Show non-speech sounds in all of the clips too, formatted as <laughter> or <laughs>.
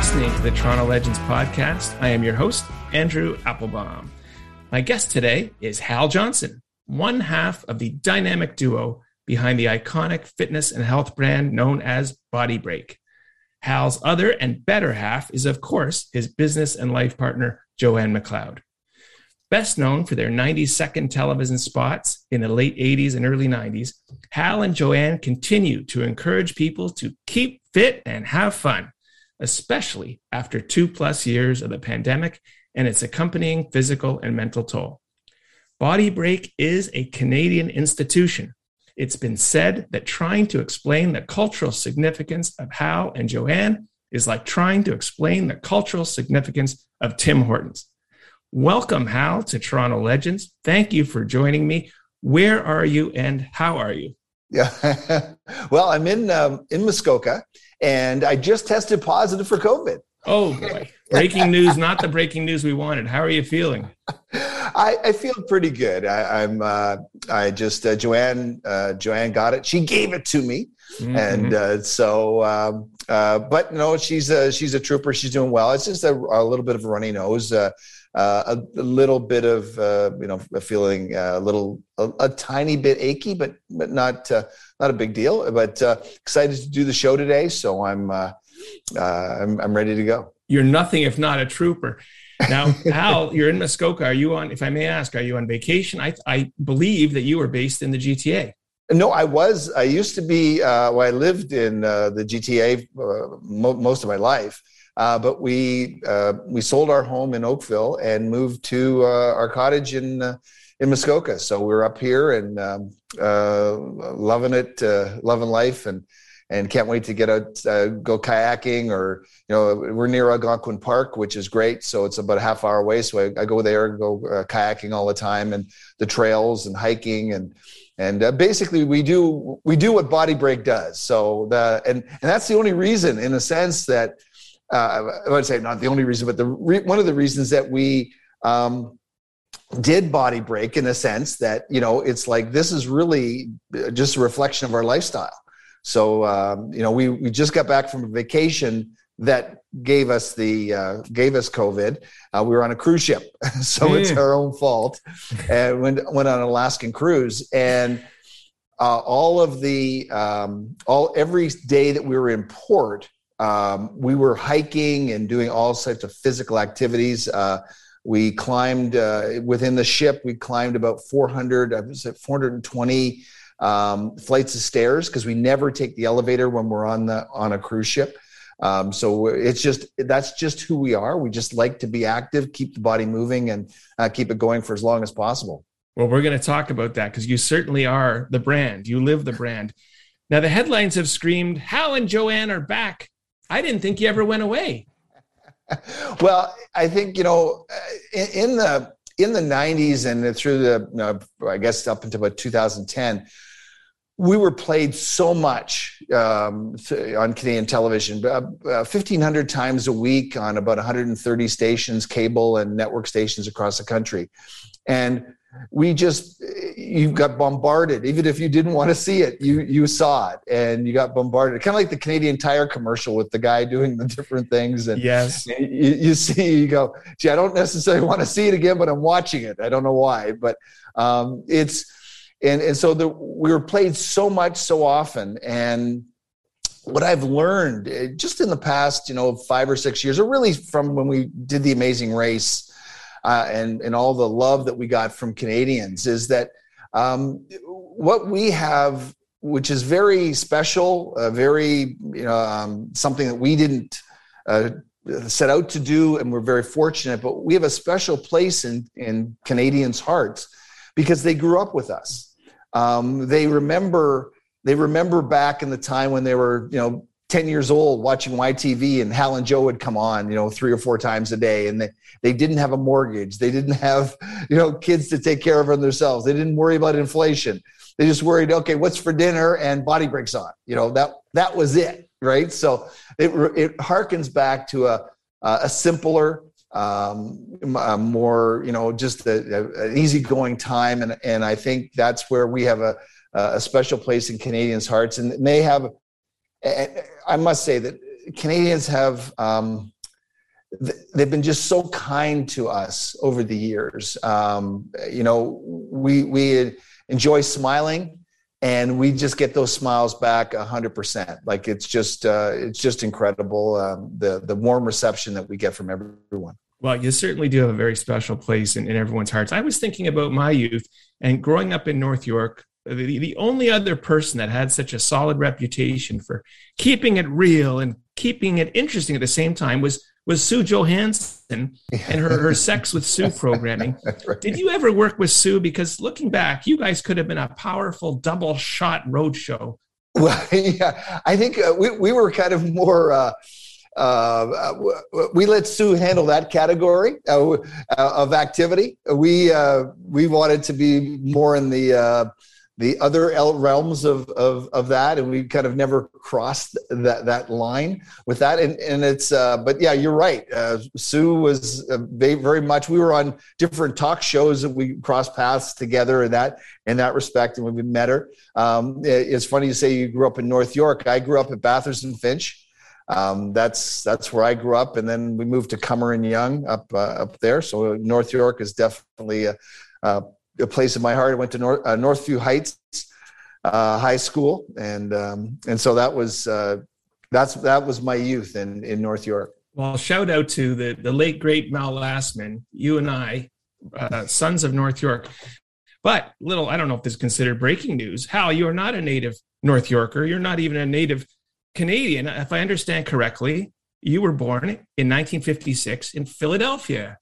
listening to the Toronto Legends podcast. I am your host, Andrew Applebaum. My guest today is Hal Johnson, one half of the dynamic duo behind the iconic fitness and health brand known as Body Break. Hal's other and better half is, of course, his business and life partner, Joanne McLeod. Best known for their 90 second television spots in the late 80s and early 90s, Hal and Joanne continue to encourage people to keep fit and have fun especially after two plus years of the pandemic and its accompanying physical and mental toll. Body Break is a Canadian institution. It's been said that trying to explain the cultural significance of Hal and Joanne is like trying to explain the cultural significance of Tim Hortons. Welcome, Hal, to Toronto Legends. Thank you for joining me. Where are you and how are you? Yeah. <laughs> well, I'm in um, in Muskoka, and I just tested positive for COVID. Oh boy! Breaking news, not the breaking news we wanted. How are you feeling? <laughs> I, I feel pretty good. I, am uh, I just uh, Joanne uh, Joanne got it. She gave it to me, mm-hmm. and uh, so. Um, uh, but no, she's a she's a trooper. She's doing well. It's just a, a little bit of a runny nose. Uh, uh, a, a, little bit of uh, you know feeling a little a, a, tiny bit achy, but but not uh, not a big deal. But uh, excited to do the show today, so I'm uh, I'm, I'm ready to go. You're nothing if not a trooper. Now, Hal, you're in Muskoka. Are you on? If I may ask, are you on vacation? I I believe that you were based in the GTA. No, I was. I used to be. Uh, well, I lived in uh, the GTA uh, mo- most of my life, uh, but we uh, we sold our home in Oakville and moved to uh, our cottage in in Muskoka. So we're up here and um, loving it, loving life, and and can't wait to get out, go kayaking or you know we're near Algonquin Park, which is great. So it's about a half hour away. So I, I go there and go kayaking all the time and the trails and hiking and and uh, basically we do we do what body break does so the and and that's the only reason in a sense that uh, I would say not the only reason, but the re- one of the reasons that we um, did body break in a sense that you know it's like this is really just a reflection of our lifestyle. So um, you know we we just got back from a vacation that gave us the uh, gave us COVID. Uh, we were on a cruise ship, <laughs> so mm. it's our own fault. And went went on an Alaskan cruise and. Uh, all of the um, all every day that we were in port, um, we were hiking and doing all sorts of physical activities. Uh, we climbed uh, within the ship. We climbed about 400, I was at 420 um, flights of stairs because we never take the elevator when we're on the on a cruise ship. Um, so it's just that's just who we are. We just like to be active, keep the body moving, and uh, keep it going for as long as possible. Well, we're going to talk about that because you certainly are the brand. You live the brand. Now, the headlines have screamed, Hal and Joanne are back. I didn't think you ever went away. <laughs> well, I think you know, in, in the in the '90s and through the, know, I guess up until about 2010, we were played so much um, on Canadian television, uh, 1,500 times a week on about 130 stations, cable and network stations across the country, and we just you got bombarded. Even if you didn't want to see it you you saw it and you got bombarded. Kind of like the canadian tire commercial with the guy doing the different things and yes. you, you see you go gee i don't necessarily want to see it again but i'm watching it. I don't know why but um, it's and and so the, we were played so much so often and what I've learned eh, just in the past, you know, five or six years, or really from when we did the Amazing Race, uh, and and all the love that we got from Canadians is that um, what we have, which is very special, uh, very you know um, something that we didn't. Uh, set out to do and we're very fortunate but we have a special place in in canadians hearts because they grew up with us um, they remember they remember back in the time when they were you know 10 years old watching YTV and Hal and Joe would come on, you know, three or four times a day. And they, they didn't have a mortgage. They didn't have, you know, kids to take care of themselves. They didn't worry about inflation. They just worried, okay, what's for dinner and body breaks on, you know, that, that was it. Right. So it, it harkens back to a, a simpler, um, a more you know just an easygoing time, and and I think that's where we have a a special place in Canadians' hearts, and they have. I must say that Canadians have. Um, they've been just so kind to us over the years. Um, you know, we we enjoy smiling and we just get those smiles back 100% like it's just uh, it's just incredible um, the the warm reception that we get from everyone. Well you certainly do have a very special place in, in everyone's hearts. I was thinking about my youth and growing up in north york the, the only other person that had such a solid reputation for keeping it real and keeping it interesting at the same time was was Sue Johanson and her, her Sex with Sue programming. right. Did you ever work with Sue? Because looking back, you guys could have been a powerful double shot roadshow. Well, <laughs> yeah, I think uh, we, we were kind of more. Uh, uh, we let Sue handle that category uh, of activity. We uh, we wanted to be more in the uh, the other realms of, of, of that and we kind of never crossed that that line with that. And and it's uh, but yeah you're right. Uh, sue was uh, very much we were on different talk shows that we crossed paths together in that in that respect and when we met her. Um, it's funny you say you grew up in north york. I grew up at bathurst and finch. Um, that's that's where I grew up, and then we moved to Cummer and Yonge up uh, up there. So North York is definitely a, a a place in my heart. I went to North, uh, Northview Heights uh, High School, and um, and so that was uh, that's that was my youth in in North York. Well, shout out to the the late great Mel Lastman. You and I, uh, sons of North York. But little, I don't know if this is considered breaking news. Hal, you are not a native North Yorker. You're not even a native Canadian. If I understand correctly, you were born in 1956 in Philadelphia.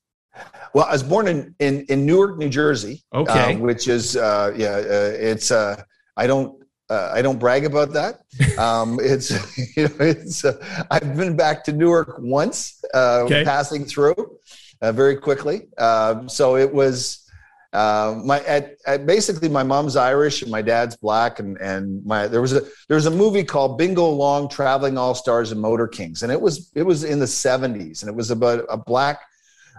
Well, I was born in in, in Newark, New Jersey. Okay, uh, which is uh, yeah, uh, it's uh, I don't uh, I don't brag about that. <laughs> Um, it's <laughs> you know it's uh, I've been back to Newark once, okay. passing through very quickly. Um, so it was. my at, at, basically my mom's Irish and my dad's black and and my there was a there was a movie called Bingo Long Traveling All Stars and Motor Kings and it was it was in the 70s and it was about a black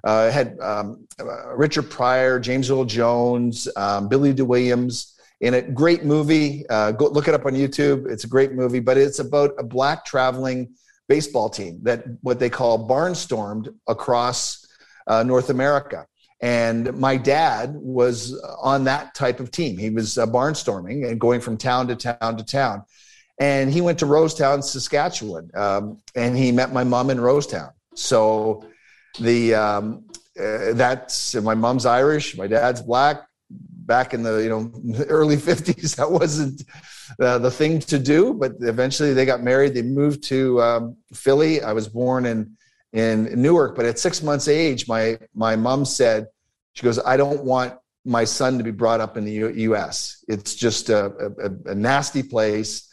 uh, had um, uh, Richard Pryor, James Earl Jones, um, Billy Dee Williams in a great movie. Uh, go look it up on YouTube. It's a great movie, but it's about a black traveling baseball team that what they call barnstormed across uh, North America. And my dad was on that type of team. He was uh, barnstorming and going from town to town to town. And he went to Rosetown, Saskatchewan, um, and he met my mom in Rosetown. So the um, uh, that's my mom's Irish, my dad's black. Back in the you know <laughs> early '50s, <laughs> that wasn't uh, the thing to do. But eventually, they got married. They moved to um, Philly. I was born in in Newark, but at six months age, my my mom said, she goes, I don't want my son to be brought up in the U- U.S. It's just a, a, a nasty place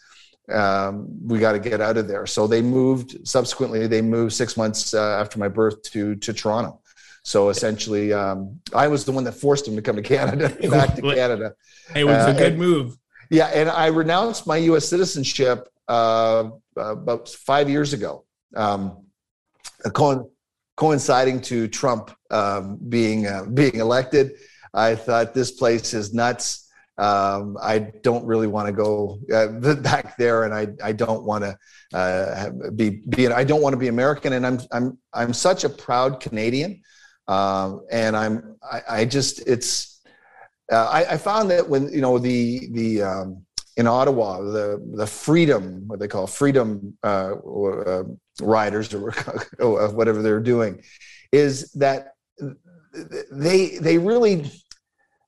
um, we got to get out of there. So they moved. Subsequently, they moved six months uh, after my birth to to Toronto. So essentially, um, I was the one that forced him to come to Canada, <laughs> back to Canada. It was uh, a good and, move. Yeah, and I renounced my U.S. citizenship uh, about five years ago, um, co- coinciding to Trump um, being uh, being elected. I thought this place is nuts um, I don't really want to go uh, <laughs> back there, and I I don't want to uh, be be I don't want to be American, and I'm I'm I'm such a proud Canadian, um, and I'm I, I just it's uh, I, I, found that when you know the the um, in Ottawa the the freedom what they call freedom uh, uh, riders <laughs> or whatever they're doing is that they they really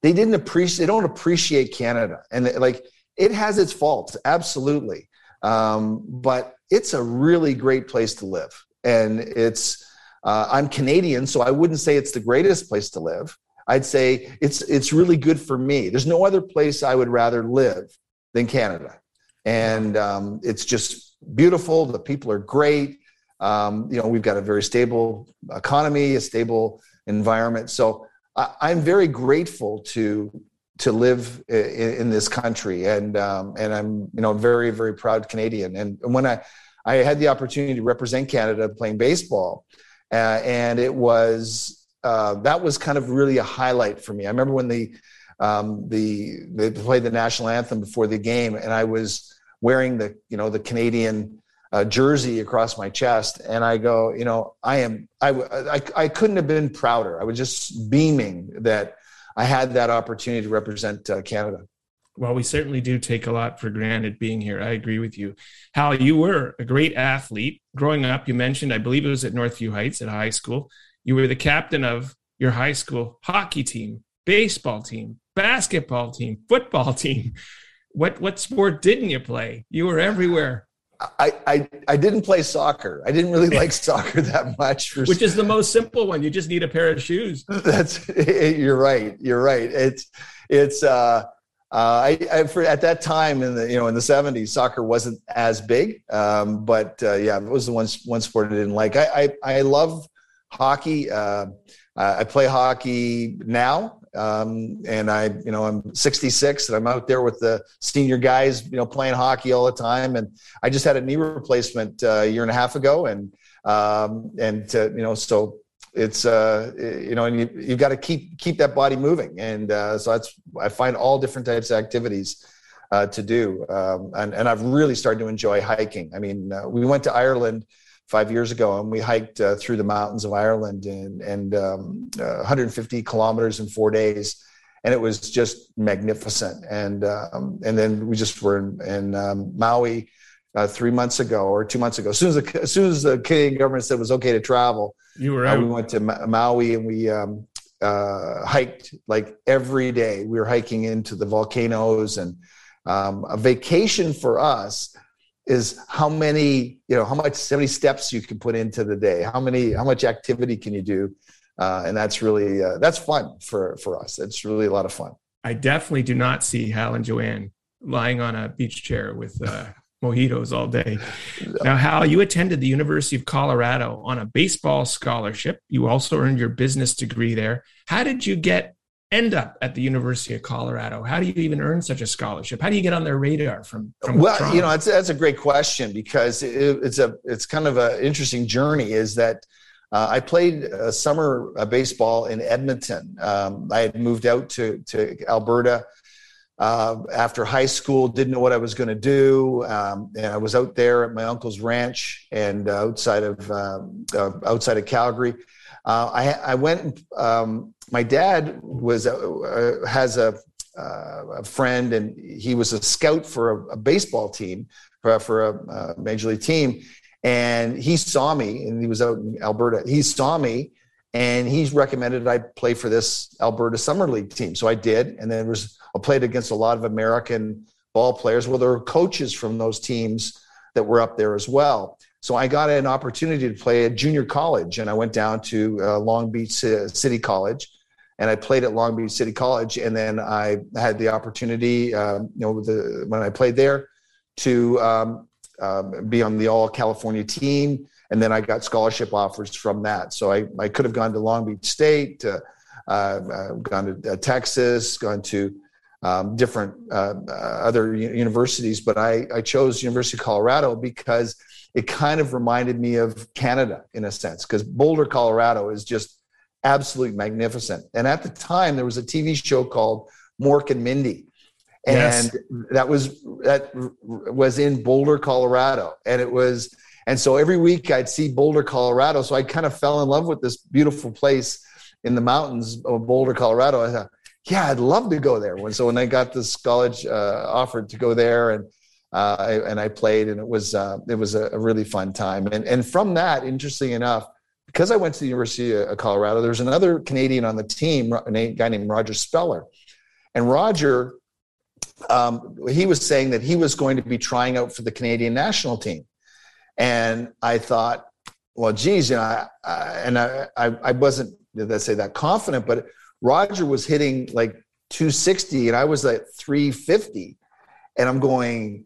they didn't appreciate they don't appreciate canada. And like it has its faults absolutely. Um, but it's a really great place to live. And it's uh, i'm canadian so i wouldn't say it's the greatest place to live. I'd say it's it's really good for me. There's no other place i would rather live than canada. And um, it's just beautiful. The people are great. Um, you know we've got a very stable economy a stable environment. So I, am very grateful to to live in, in this country, and um, and I'm you know very very proud Canadian. And when I I had the opportunity to represent Canada playing baseball, uh, and it was uh, that was kind of really a highlight for me. I remember when the um, the they played the national anthem before the game, and I was wearing the you know the Canadian uh, jersey across my chest, and I go, you know, I am I, I I couldn't have been prouder. I was just beaming that I had that opportunity to represent uh, Canada. Well, we certainly do take a lot for granted being here. I agree with you. Hal, you were a great athlete. Growing up, you mentioned, I believe it was at Northview Heights at high school. You were the captain of your high school hockey team, baseball team, basketball team, football <laughs> team. What what sport didn't you play? You were everywhere. I, I, I didn't play soccer. I didn't really like <laughs> soccer that much. For, Which is the most simple one. You just need a pair of shoes. <laughs> That's <laughs> you're right. You're right. It's it's uh, uh, I, I for, at that time in the you know in the 70s, soccer wasn't as big. Um, but uh, yeah, it was the one one sport I didn't like. I I, I love hockey. Uh, I play hockey now um, and I, you know, I'm 66 and I'm out there with the senior guys, you know, playing hockey all the time. And I just had a knee replacement uh, a year and a half ago. And, um, and, uh, you know, so it's, uh, you know, and you, you've got to keep, keep that body moving. And uh, so that's, I find all different types of activities uh, to do. Um, and, and I've really started to enjoy hiking. I mean, uh, we went to Ireland five years ago, and we hiked uh, through the mountains of Ireland and, and um, uh, 150 kilometers in four days, and it was just magnificent. And um, and then we just were in, in um, Maui uh, three months ago or two months ago. As soon as the as soon as the Canadian government said it was okay to travel, you were uh, we went to Ma- Maui and we. Um, uh, hiked like every day. We were hiking into the volcanoes and um, a vacation for us is how many you know how much how many steps you can put into the day. How many how much activity can you do? Uh, and that's really uh, that's fun for for us. It's really a lot of fun. I definitely do not see hal and joanne lying on a beach chair with uh, <laughs> mojitos all day. Now hal you attended the university of colorado on a baseball scholarship. You also earned your business degree there. How did you get end up at the University of Colorado? How do you even earn such a scholarship? How do you get on their radar from? from well, Toronto? you know, that's, that's a great question because it, it's a it's kind of an interesting journey. Is that uh, I played a summer uh, baseball in Edmonton. Um, I had moved out to to Alberta. Uh, after high school, didn't know what I was going to do, um, and I was out there at my uncle's ranch and uh, outside of um, uh, outside of Calgary. Uh, I, I, went. Um, my dad was uh, has a, uh, a, friend, and he was a scout for a, a baseball team for, for a, a, major league team, and he saw me, and he was out in Alberta. He saw me, and he recommended I play for this Alberta Summer League team. So I did, and then was I played against a lot of American ball players. Well, there were coaches from those teams that were up there as well. So I got an opportunity to play at junior college, and I went down to uh, Long Beach City College, and I played at Long Beach City College, and then I had the opportunity, um, you know, the, when I played there, to um, um, be on the All California team, and then I got scholarship offers from that. So I, I could have gone to Long Beach State, uh, uh, gone to uh, Texas, gone to um, different uh, uh, other universities, but I, I chose University of Colorado because it kind of reminded me of Canada in a sense, because Boulder, Colorado is just absolutely magnificent. And at the time, there was a TV show called Mork and Mindy. And yes. that was that was in Boulder, Colorado. And it was, and so every week I'd see Boulder, Colorado. So I kind of fell in love with this beautiful place in the mountains of Boulder, Colorado. I thought, yeah, I'd love to go there. So when I got this college uh, offered to go there and uh, I, and I played, and it was uh, it was a, really fun time. And and from that, interesting enough, because I went to the University of Colorado, there's another Canadian on the team, a guy named Roger Speller, and Roger, um, he was saying that he was going to be trying out for the Canadian national team, and I thought, well, geez, you know, I, I, and I, I wasn't let's say that confident, but Roger was hitting like 260, and I was at 350, and I'm going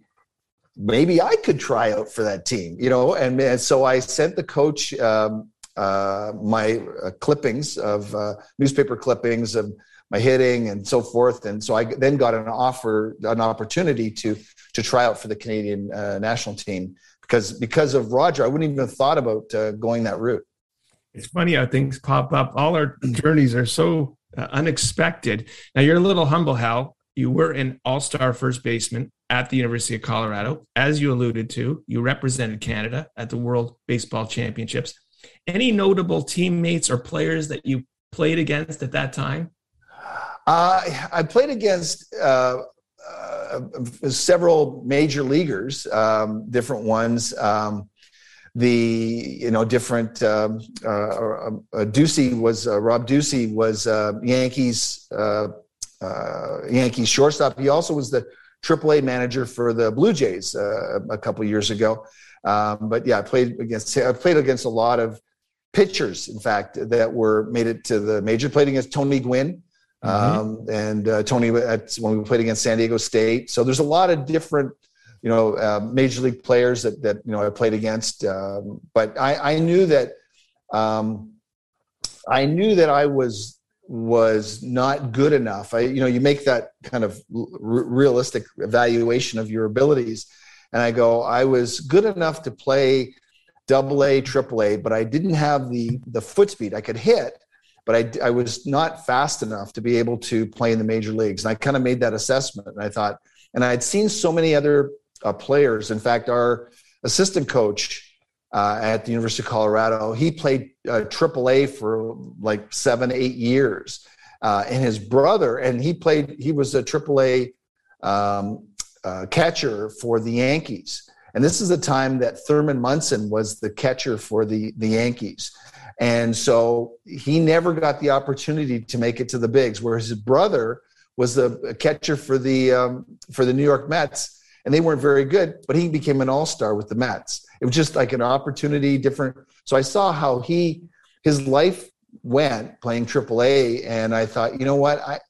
maybe I could try out for that team, you know. And, and so I sent the coach um, uh, my uh, clippings of uh, newspaper clippings of my hitting and so forth. And so I then got an offer, an opportunity to to try out for the Canadian uh, national team because because of Roger, I wouldn't even have thought about uh, going that route. It's funny how things pop up. All our journeys are so uh, unexpected. Now you're a little humble, Hal. You were an all-star first baseman at the University of Colorado. As you alluded to, you represented Canada at the World Baseball Championships. Any notable teammates or players that you played against at that time? Uh, I played against uh, uh, several major leaguers, um, different ones. Um, the you know different um, uh, uh, uh, Ducey was uh, Rob Ducey was uh Yankees Yankees shortstop. He also was the AAA manager for the Blue Jays a couple years ago. Um, but yeah, I played against I played against a lot of pitchers, in fact, that were made it to the major. Played against Tony Gwynn. Mm-hmm. Um, and uh, Tony at, when we played against San Diego State. So there's a lot of different, you know, uh, major league players that that you know I played against. Um, but I, I knew that um, I knew that I was was not good enough. I you know you make that kind of r- realistic evaluation of your abilities, and I go I was good enough to play double A, triple A, but I didn't have the the foot speed. I could hit, but I, I was not fast enough to be able to play in the major leagues. And I kind of made that assessment. And I thought, and I had seen so many other uh, players. In fact, our assistant coach uh, at the University of Colorado, he played uh, AAA for like seven, eight years. Uh, and his brother, and he played, he was a AAA um, uh, catcher for the Yankees. And this is the time that Thurman Munson was the catcher for the, the Yankees. And so he never got the opportunity to make it to the bigs, where his brother was the catcher for the um, for the New York Mets, and they weren't very good, but he became an all star with the Mets. It was just like an opportunity, different. So I saw how he his life went playing AAA, and I thought, you know what, I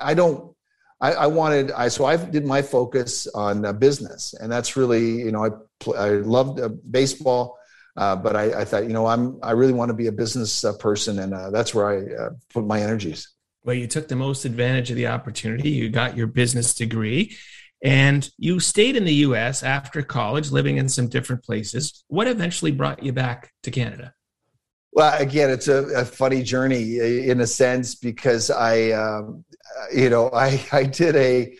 I don't. I, I wanted I so I did my focus on uh, business, and that's really you know I I loved uh, baseball uh, but I, I, thought, you know, I'm I really want to be a business uh, person, and uh, that's where I uh, put my energies. Well, you took the most advantage of the opportunity. You got your business degree, and you stayed in the U.S. after college, living in some different places. What eventually brought you back to Canada? Well, again, it's a, a funny journey in a sense because I, um, you know, <laughs> I I did a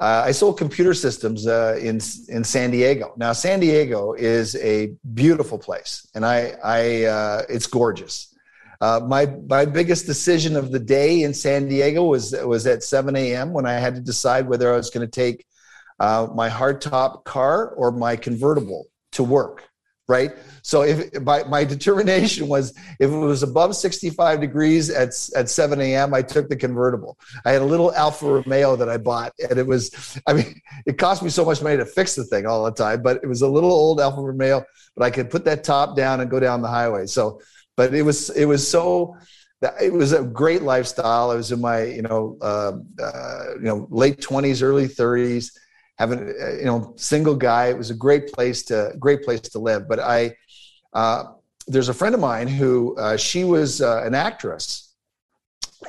uh, I sold computer systems uh, in in San Diego. Now, San Diego is a beautiful place, and I, I uh, it's gorgeous. Uh, my my biggest decision of the day in San Diego was was at 7 a.m. when I had to decide whether I was going to take uh, my hardtop car or my convertible to work right? So if my, my determination was if it was above 65 degrees at, at 7 a.m., I took the convertible. I had a little Alfa Romeo that I bought, and it was, I mean, <laughs> it cost me so much money to fix the thing all the time, but it was a little old Alfa Romeo, but I could put that top down and go down the highway. So, but it was, it was so, it was a great lifestyle. I was in my, you know, uh, uh, you know, late 20s, early 30s having uh, you know single guy. It was a great place to great place to live. But i uh, there's a friend of mine who uh, she was uh, an actress.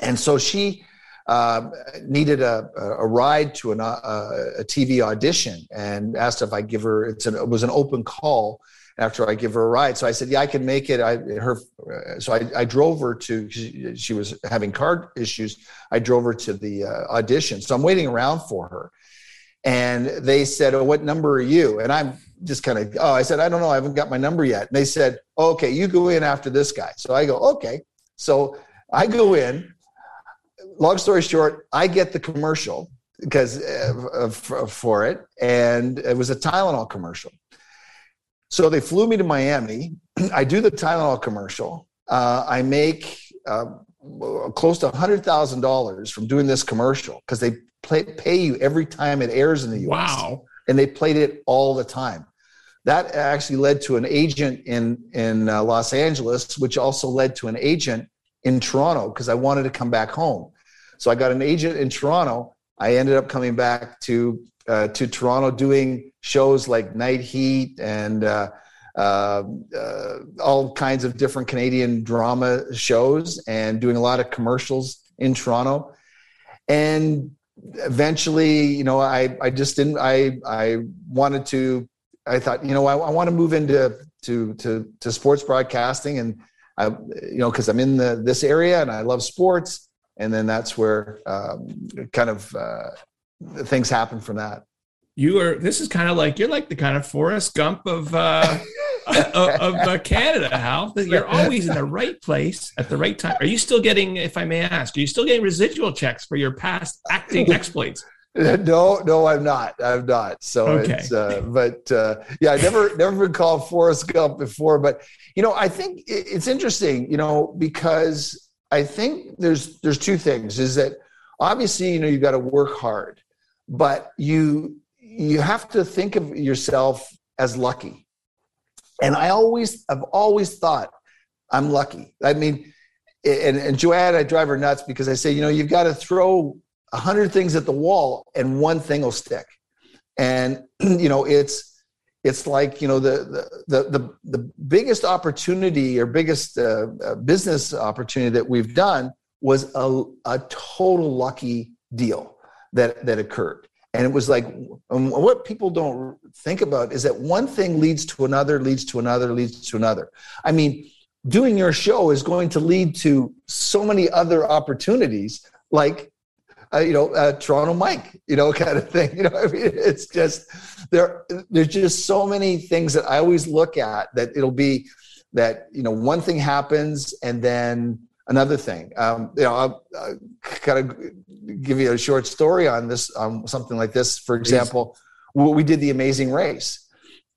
And so she uh, needed a, a ride to an, a tv audition and asked if i give her an, it was an open call after I give her a ride. So I said, yeah, I can make it. I her, so I, I drove her to. She, she, was having car issues. I drove her to the uh, audition. So I'm waiting around for her, and they said, "Oh, what number are you?" And I'm just kind of, "Oh," I said, "I don't know. I haven't got my number yet." And they said, "Okay, you go in after this guy." So I go, "Okay." So I go in. Long story short, I get the commercial because uh, for it, and it was a Tylenol commercial. So they flew me to Miami. <clears throat> I do the Tylenol commercial. Uh, I make uh, close to $100,000 from doing this commercial because they play, pay you every time it airs in the US. Wow. And they played it all the time. That actually led to an agent in, in uh, Los Angeles, which also led to an agent in Toronto because I wanted to come back home. So I got an agent in Toronto. I ended up coming back to uh, to Toronto doing shows like Night Heat and uh, uh, uh, all kinds of different Canadian drama shows and doing a lot of commercials in Toronto. And eventually, you know, I, I just didn't, I, I wanted to, I thought, you know, I, I want to move into, to, to, to sports broadcasting and I, you know, because I'm in the this area and I love sports, and then that's where um, kind of uh, things happen from that. You are. This is kind of like you're like the kind of Forrest Gump of uh, of, uh, Canada, Hal. That you're always in the right place at the right time. Are you still getting, if I may ask, are you still getting residual checks for your past acting <laughs> exploits? No, no, I'm not. I'm not. So okay. it's, uh, but uh, yeah, I never, never been called Forrest Gump before. But you know, I think it's interesting. You know, because I think there's there's two things. Is that obviously you know you've got to work hard, but you you have to think of yourself as lucky. And I always, I've always thought I'm lucky. I mean, and, and Joanne, I drive her nuts because I say, you know, you've got to throw a hundred things at the wall and one thing will stick. And, <clears throat> you know, it's, it's like, you know, the, the, the, the biggest opportunity or biggest uh, uh, business opportunity that we've done was a, a total lucky deal that, that occurred. And it was like, what people don't think about is that one thing leads to another, leads to another, leads to another. I mean, doing your show is going to lead to so many other opportunities, like, uh, you know, uh, Toronto Mike, you know, <laughs> kind of thing. You know, I mean, it's just there. There's just so many things that I always look at that it'll be that you know one thing happens and then another thing. Um, you know, I'll, I'll kind of give you a short story on this, on something like this. For example, we did the Amazing Race,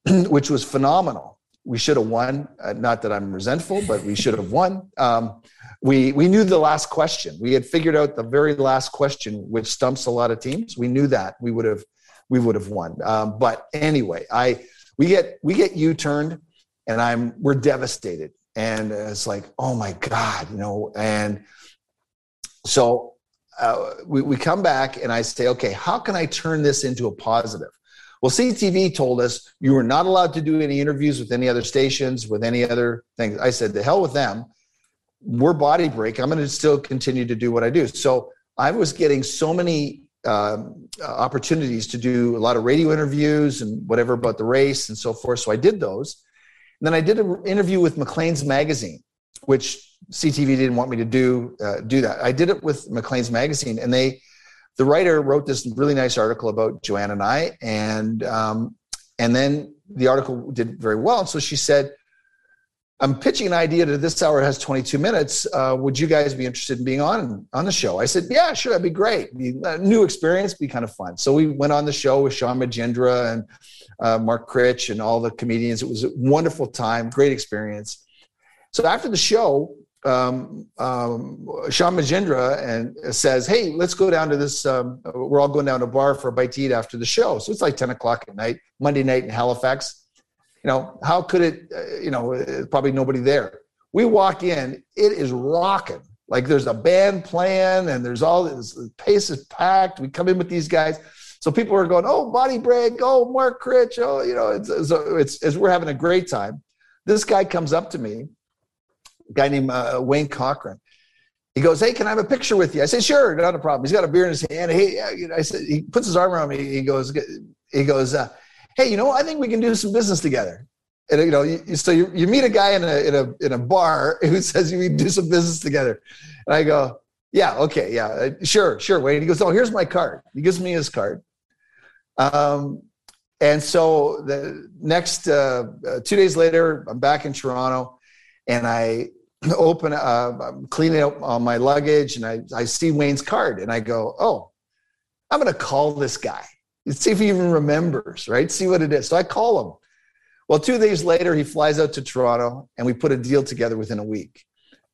<clears throat> which was phenomenal. We should have won. Uh, not that I'm resentful, but we should have won. Um, we we knew the last question. We had figured out the very last question, which stumps a lot of teams. We knew that we would have we would have won. Um, but anyway, I we get we get U turned, and I'm we're devastated and it's like oh my god you know and so uh, we, we come back and i say okay how can i turn this into a positive? Well ctv told us you were not allowed to do any interviews with any other stations with any other things. I said the hell with them. We're body break. I'm going to still continue to do what i do. So i was getting so many um, opportunities to do a lot of radio interviews and whatever about the race and so forth. So i did those and then I did an interview with Maclean's Magazine, which CTV didn't want me to do uh, do that. I did it with Maclean's Magazine, and they, the writer wrote this really nice article about Joanne and I, and um, and then the article did very well. And so she said, "I'm pitching an idea to this hour has 22 minutes. Uh, would you guys be interested in being on on the show?" I said, "Yeah, sure, that'd be great. Uh, new experience, be kind of fun." So we went on the show with Shaun Majumder and uh, Mark Critch, and all the comedians. It was a wonderful time, great experience. So after the show, um, um, Shaun Majumder and says, "Hey, let's go down to this. Um, we're all going down to a bar for a bite to eat after the show." So it's like ten o'clock at night, Monday night in Halifax. You know, how could it? Uh, you know, uh, probably nobody there. We walk in, it is rocking. Like there's a band playing, and there's all this. The pace is packed. We come in with these guys. So people are going, oh, body break, oh, Mark Critch, oh, you know, it's, so it's, it's we're having a great time. This guy comes up to me, a guy named uh, Wayne Cochran. He goes, hey, can I have a picture with you? I said, sure, not a problem. He's got a beer in his hand. Hey, I said, he puts his arm around me. He goes, he goes, uh, hey, you know, I think we can do some business together. And you know, you, so you, you meet a guy in a in a in a bar <laughs> who says we do some business together, and I go, yeah, okay, yeah, uh, sure, sure. Wayne. He goes, oh, here's my card. He gives me his card. Um, and so the next uh, uh, two days later, I'm back in Toronto, and I <clears throat> open, uh, I'm cleaning up all my luggage, and I, I see Wayne's card, and I go, oh, I'm to call this guy, see if he even remembers, right? See what it is. So I call him. Well, two days later, he flies out to Toronto, and we put a deal together within a week.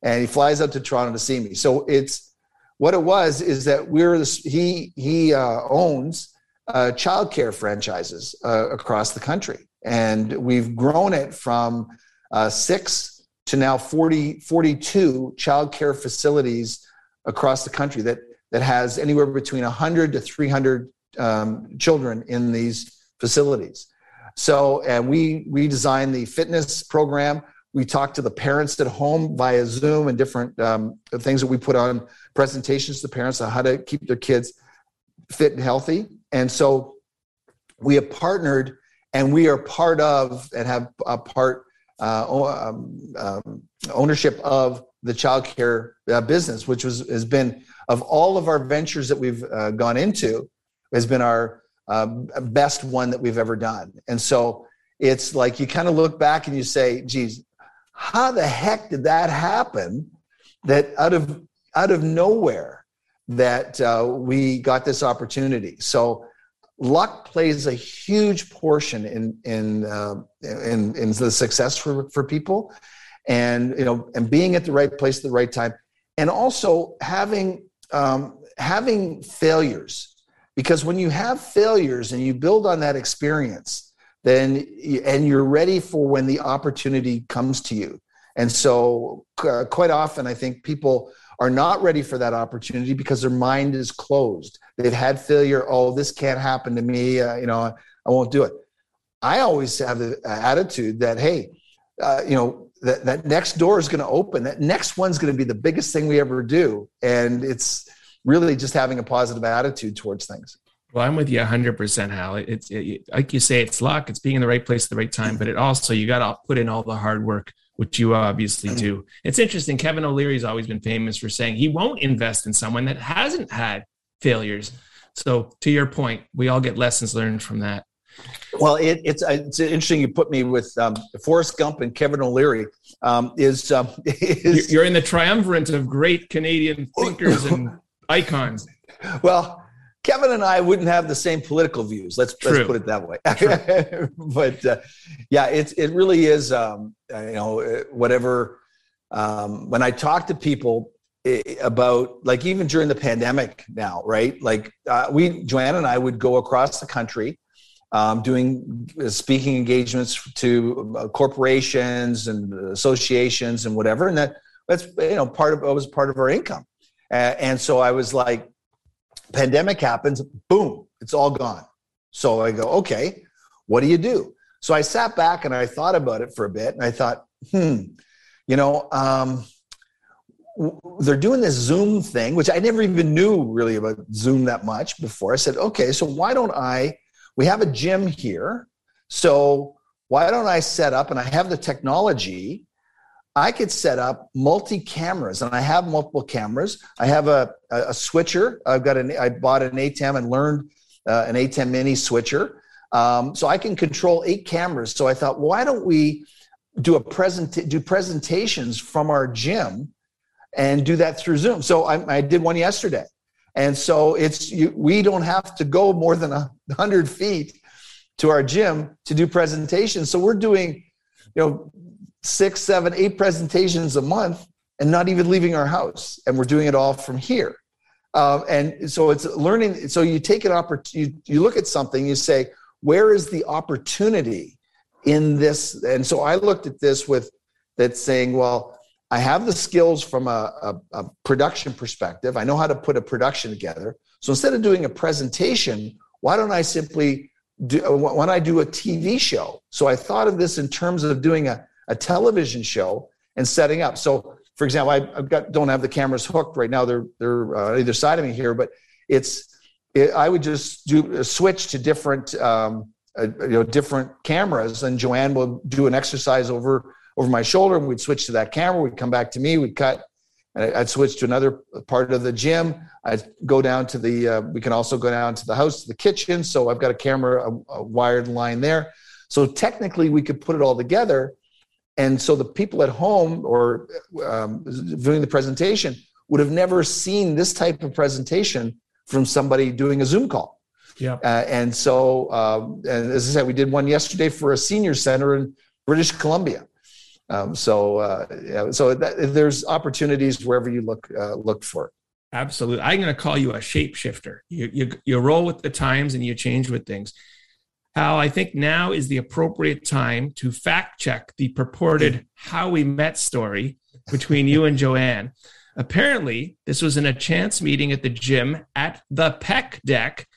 And he flies out to Toronto to see me. So it's what it was is that we're this, he he uh, owns uh, childcare franchises uh, across the country. And we've grown it from uh, six to now 40, 42 childcare facilities across the country that, that has anywhere between 100 to 300 um, children in these facilities. So, and we, we designed the fitness program. We talk to the parents at home via Zoom and different um, things that we put on presentations to parents on how to keep their kids fit and healthy. And so we have partnered and we are part of and have a part uh, um, um, ownership of the childcare uh, business, which was has been of all of our ventures that we've uh, gone into, has been our uh, best one that we've ever done. And so it's like you kind of look back and you say, "Geez, how the heck did that happen?" That out of out of nowhere, that uh, we got this opportunity. So luck plays a huge portion in in uh, in, in the success for for people and you know and being at the right place at the right time and also having um, having failures because when you have failures and you build on that experience then and you're ready for when the opportunity comes to you. And so uh, quite often i think people are not ready for that opportunity because their mind is closed. They've had failure. Oh this can't happen to me. Uh, you know i won't do it. I always have the attitude that hey uh, you know that, that next door is going to open. That next one's going to be the biggest thing we ever do. And it's really just having a positive attitude towards things. Well, I'm with you 100%, Hal. It's it, like you say, it's luck. It's being in the right place at the right time, but it also, you got to put in all the hard work, which you obviously do. It's interesting. Kevin O'Leary's always been famous for saying he won't invest in someone that hasn't had failures. So, to your point, we all get lessons learned from that. Well, it, it's uh, it's interesting you put me with um, Forrest Gump and Kevin O'Leary. Um, is, um, <laughs> is you're in the triumvirate of great Canadian thinkers and icons. Well, Kevin and I wouldn't have the same political views. Let's let's put it that way. <laughs> but uh, yeah, it's it really is. Um, uh, you know, uh, whatever. Um, when I talk to people about like even during the pandemic now, right? Like uh, we, Joanne and I would go across the country um, doing speaking engagements to uh, corporations and associations and whatever, and that that's you know part of it was part of our income, uh, and so I was like, pandemic happens, boom, it's all gone. So I go, okay, what do you do? So I sat back and I thought about it for a bit, and I thought, hmm, you know. Um, they're doing this Zoom thing, which I never even knew really about Zoom that much before. I said, okay, so why don't I we have a gym here. So why don't I set up, and I have the technology, I could set up multi cameras, and I have multiple cameras. I have a, a, a switcher. I've got an, I bought an ATEM and learned uh, an ATEM mini switcher. Um, so I can control eight cameras. So I thought, why don't we do a present, do presentations from our gym and do that through Zoom? So I, I did one yesterday. And so it's you, we don't have to go more than a hundred feet to our gym to do presentations. So we're doing, you know, six, seven, eight presentations a month and not even leaving our house. And we're doing it all from here. Um, and so it's learning. So you take an opportunity, you, you look at something, you say, where is the opportunity in this? And so I looked at this with that saying, well, I have the skills from a, a, a, production perspective. I know how to put a production together. So instead of doing a presentation, why don't I simply do, don't I do a TV show? So I thought of this in terms of doing a, a television show and setting up. So for example, I, have got, don't have the cameras hooked right now. They're, they're uh, either side of me here, but it's, it, I would just do a switch to different, um, uh, you know, different cameras and Joanne will do an exercise over over my shoulder and we'd switch to that camera. We'd come back to me. We'd cut. And I'd switch to another part of the gym. I'd go down to the. Uh, we can also go down to the house, to the kitchen. So I've got a camera, a, a wired line there. So technically, we could put it all together. And so the people at home or um, viewing the presentation would have never seen this type of presentation from somebody doing a Zoom call. Yeah. Uh, and so, um, and as I said, we did one yesterday for a senior center in British Columbia. Um, so, uh, yeah, so that, there's opportunities wherever you look uh, look for it. Absolutely, I'm going to call you a shapeshifter. You, you you roll with the times and you change with things. Hal, I think now is the appropriate time to fact check the purported how we met story between you and Joanne. Apparently, this was in a chance meeting at the gym at the Pec Deck.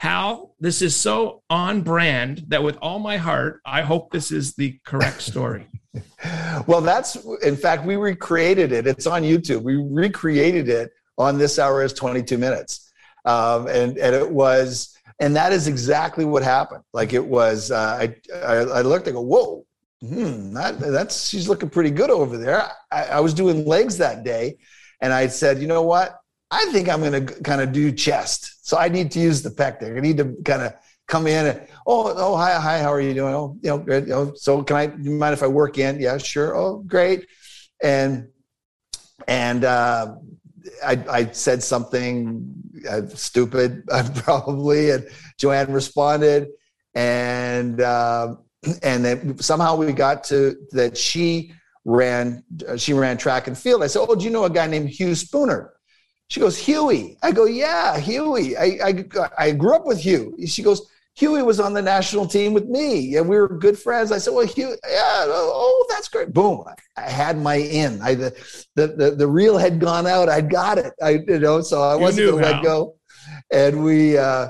Hal, this is so on brand that with all my heart, I hope this is the correct story. <laughs> well, that's in fact we recreated it. It's on YouTube. We recreated it on this hour is 22 minutes, um, and and it was and that is exactly what happened. Like it was. Uh, I, I I looked. I go, whoa. hmm, that, that's she's looking pretty good over there. I, I was doing legs that day, and I said, you know what? I think I'm going to kind of do chest. So I need to use the pec there. I need to kind of come in and oh oh hi hi how are you doing? Oh you know good. Know, so can I? You mind if I work in? Yeah sure. Oh great. And and uh, I I said something uh, stupid <laughs> uh, probably, and Joanne responded, and uh, and then somehow we got to that she ran she ran track and field. I said, oh do you know a guy named Hugh Spooner? She goes, Huey. I go, yeah, Huey. I, I, I grew up with Hugh. She goes, Huey was on the national team with me and we were good friends. I said, well, Huey, yeah, oh, that's great. Boom. I had my in. I, the, the, the, the reel had gone out. I got it. I, you know, so I wasn't going to let go. And we, uh,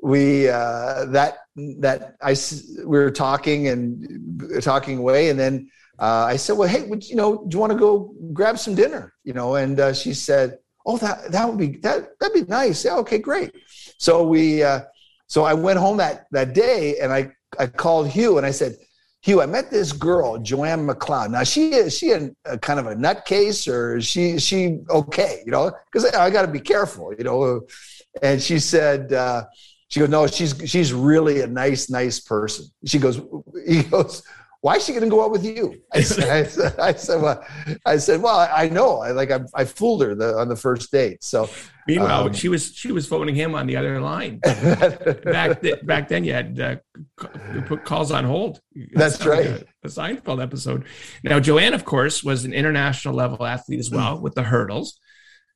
we, uh, that, that I, we were talking and talking away. And then, uh, I said, well, hey, would, you know, do you want to go grab some dinner? You know, and, uh, she said, oh, that, that would be, that, that'd be nice. Yeah. Okay, great. So we, uh, so I went home that, that day and I, I called Hugh and I said, Hugh, I met this girl, Joanne McLeod. Now she is she a, a kind of a nutcase or is she she okay? You know, because I, I got to be careful. You know, and she said uh, she goes, no, she's she's really a nice nice person. She goes, <laughs> he goes, why is she going to go out with you? <laughs> I said, I said, I said, well, I said, well, I know, I like, I, I fooled her the, on the first date. So, meanwhile, um, she was she was phoning him on the other line. <laughs> back th- back then, you had uh, put calls on hold. That's, right. Like a, a Seinfeld episode. Now, Joanne, of course, was an international level athlete as well with the hurdles.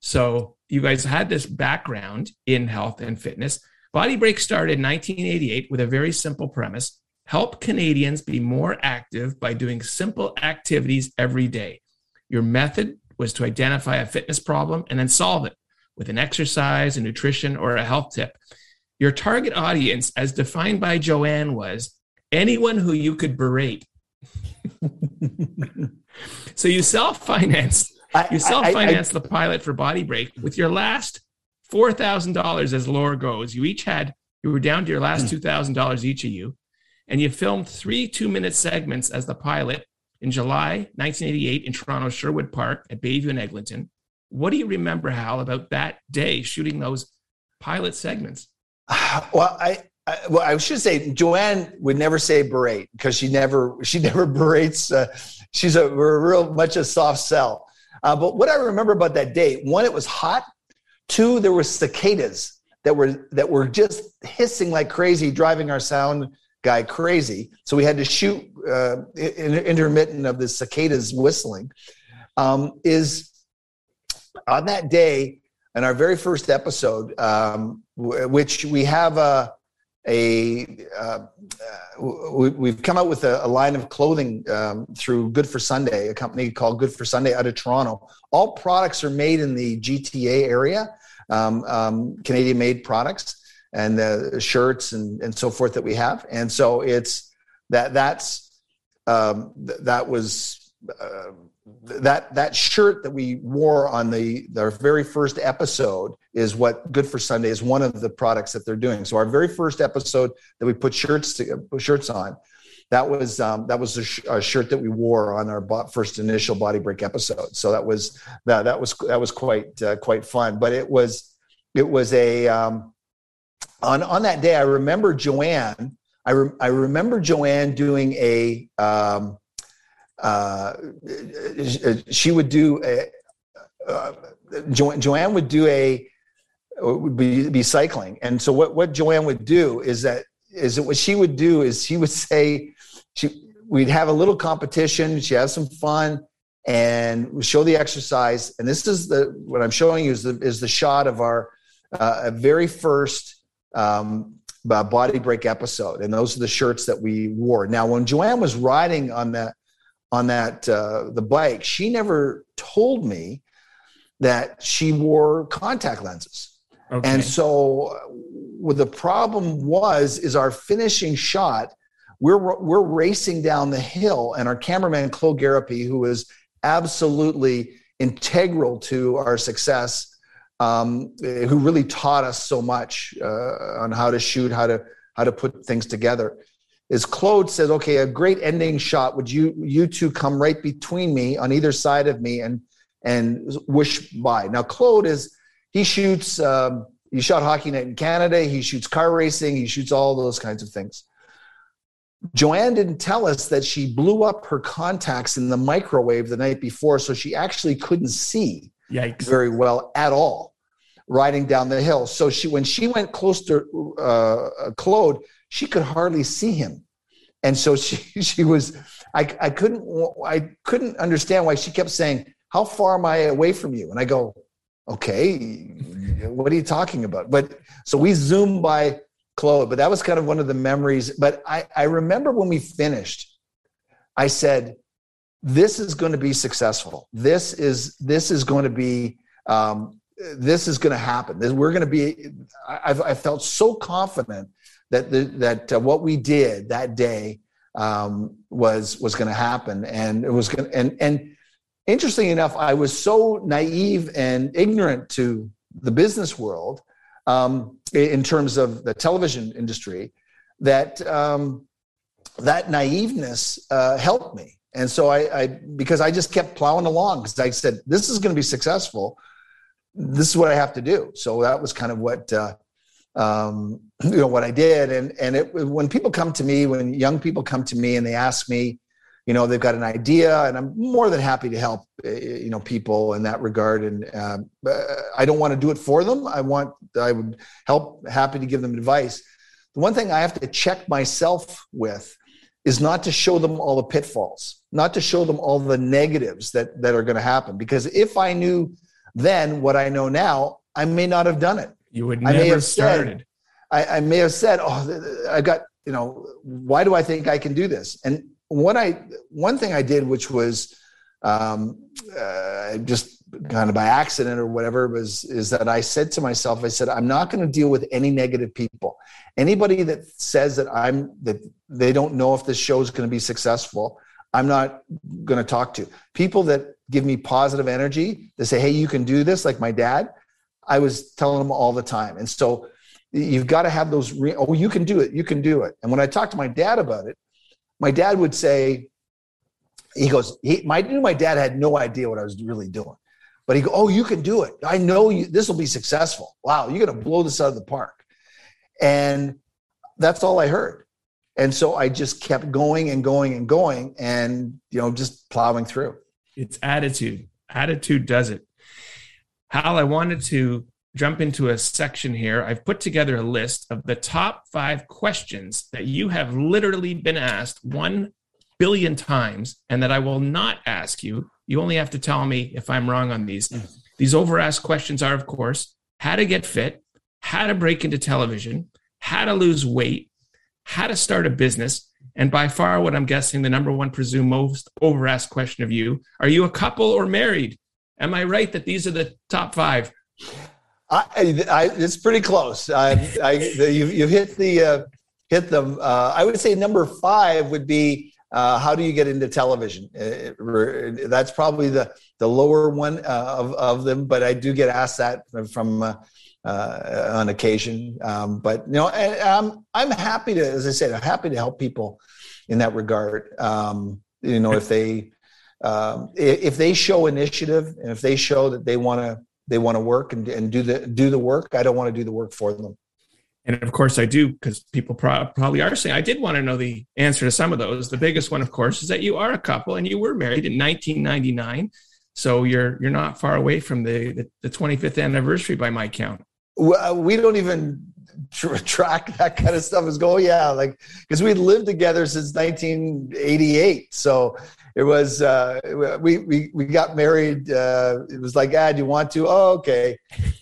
So you guys had this background in health and fitness. Body Break started in 1988 with a very simple premise Help Canadians be more active by doing simple activities every day. Your method was to identify a fitness problem and then solve it with an exercise, a nutrition, or a health tip. Your target audience, as defined by Joanne, was anyone who you could berate. <laughs> so you self financed. You self financed the pilot for Body Break with your last four thousand dollars as lore goes. You each had you were down to your last hmm. two thousand dollars each of you and you filmed three two minute segments as the pilot in July 1988 in Toronto Sherwood Park at Bayview and Eglinton. What do you remember, Hal, about that day shooting those pilot segments? <sighs> Well, I, well, I should say Joanne would never say berate because she never she <laughs> never berates. Uh, she's a real much a soft sell. Uh, but what I remember about that day, one, it was hot. Two, there were cicadas that were that were just hissing like crazy, driving our sound guy crazy. So we had to shoot uh, intermittent of the cicadas whistling. Um, is on that day in our very first episode, um, w- which we have a a uh, we, have come out with a, a line of clothing um, through Good for Sunday, a company called Good for Sunday out of Toronto. All products are made in the GTA area, um, um, Canadian made products and the shirts and, and so forth that we have. And so it's that that's um, th- that was uh, that that shirt that we wore on the our very first episode is what Good for Sunday is one of the products that they're doing. So our very first episode that we put shirts to, shirts on. That was um, that was a, sh- a, shirt that we wore on our bo- first initial body break episode. So that was that that was that was quite uh, quite fun. But it was it was a um, on on that day, I remember Joanne. I re- I remember Joanne doing a. Um, uh, she would do a. Uh, jo- Joanne would do a would be, be cycling, and so what what Joanne would do is that is that what she would do is she would say she we'd have a little competition. She has some fun and show the exercise. And this is the what I'm showing you is the is the shot of our uh, very first um, body break episode, and those are the shirts that we wore. Now, when Joanne was riding on that on that uh, the bike, she never told me that she wore contact lenses. Okay. And so, what the problem was is our finishing shot. We're we're racing down the hill, and our cameraman Claude Garapi, who is absolutely integral to our success um, who really taught us so much uh, on how to shoot, how to how to put things together. is Claude says, "Okay, a great ending shot. Would you you two come right between me on either side of me and and whoosh by?" Now Claude is he shoots. Um, he shot Hockey Night in Canada. He shoots car racing. He shoots all those kinds of things. Joanne didn't tell us that she blew up her contacts in the microwave the night before, so she actually couldn't see Yikes. very well at all riding down the hill. So she, when she went close to uh, Claude, she could hardly see him, and so she <laughs> she was. I I couldn't I couldn't understand why she kept saying, "How far am I away from you?" And I go, "Okay, what are you talking about?" But so we zoomed by Claude, but that was kind of one of the memories. But I I remember when we finished, I said, "This is going to be successful. This is this is going to be." Um, this is going to happen. We're going to be. I've, I felt so confident that the, that uh, what we did that day um, was was going to happen, and it was going. And and interesting enough, I was so naive and ignorant to the business world um, in terms of the television industry that um, that naiveness uh, helped me. And so I, I because I just kept plowing along because I said this is going to be successful this is what I have to do. So that was kind of what uh, um, you know what I did. And and it, when people come to me, when young people come to me and they ask me, you know, they've got an idea, and I'm more than happy to help uh, you know people in that regard. And uh, I don't want to do it for them. I want I would help, happy to give them advice. The one thing I have to check myself with is not to show them all the pitfalls, not to show them all the negatives that that are going to happen. Because if I knew then what I know now, I may not have done it. You would never I may have started. Said, I, I may have said, "Oh, I got you know, why do I think I can do this?" And what I one thing I did, which was um, uh, just kind of by accident or whatever, was is that I said to myself, I said, I'm not going to deal with any negative people. Anybody that says that I'm that they don't know if this show is going to be successful, I'm not going to talk to. People that give me positive energy, they say, hey, you can do this, like my dad, I was telling them all the time. And so you've got to have those, re- oh, you can do it, you can do it. And when I talked to my dad about it, my dad would say, he goes, he, my, knew my dad had no idea what I was really doing. But he go, oh, you can do it. I know you, this will be successful. Wow, you're going to blow this out of the park. And that's all I heard. And so I just kept going and going and going and, you know, just plowing through. It's attitude. Attitude does it. Hal, I wanted to jump into a section here. I've put together a list of the top five questions that you have literally been asked one billion times and that I will not ask you. You only have to tell me if I'm wrong on these. Mm. These over asked questions are, of course, how to get fit, how to break into television, how to lose weight, how to start a business, and by far what I'm guessing the number one presumed most over asked question of you are you a couple or married? Am I right that these are the top five? I, I, it's pretty close. I, I, you, you've hit the uh, hit them. Uh, I would say number five would be uh, how do you get into television? Uh, that's probably the the lower one uh, of of them, but I do get asked that from uh, on occasion. Um, but you know, and I'm I'm happy to, as I said, I'm happy to help people in that regard. Um, you know, if they um, if they show initiative and if they show that they want to they want to work and, and do the do the work, I don't want to do the work for them. And of course, I do because people pro- probably are saying I did want to know the answer to some of those. The biggest one, of course, is that you are a couple and you were married in 1999. So you're you're not far away from the, the, the 25th anniversary by my count. Uh, we don't even tr- <laughs> track that kind of stuff. As go yeah like because we'd lived together since 1988 so it was uh, we, we we got married uh, it was like ah do you want to? Oh okay.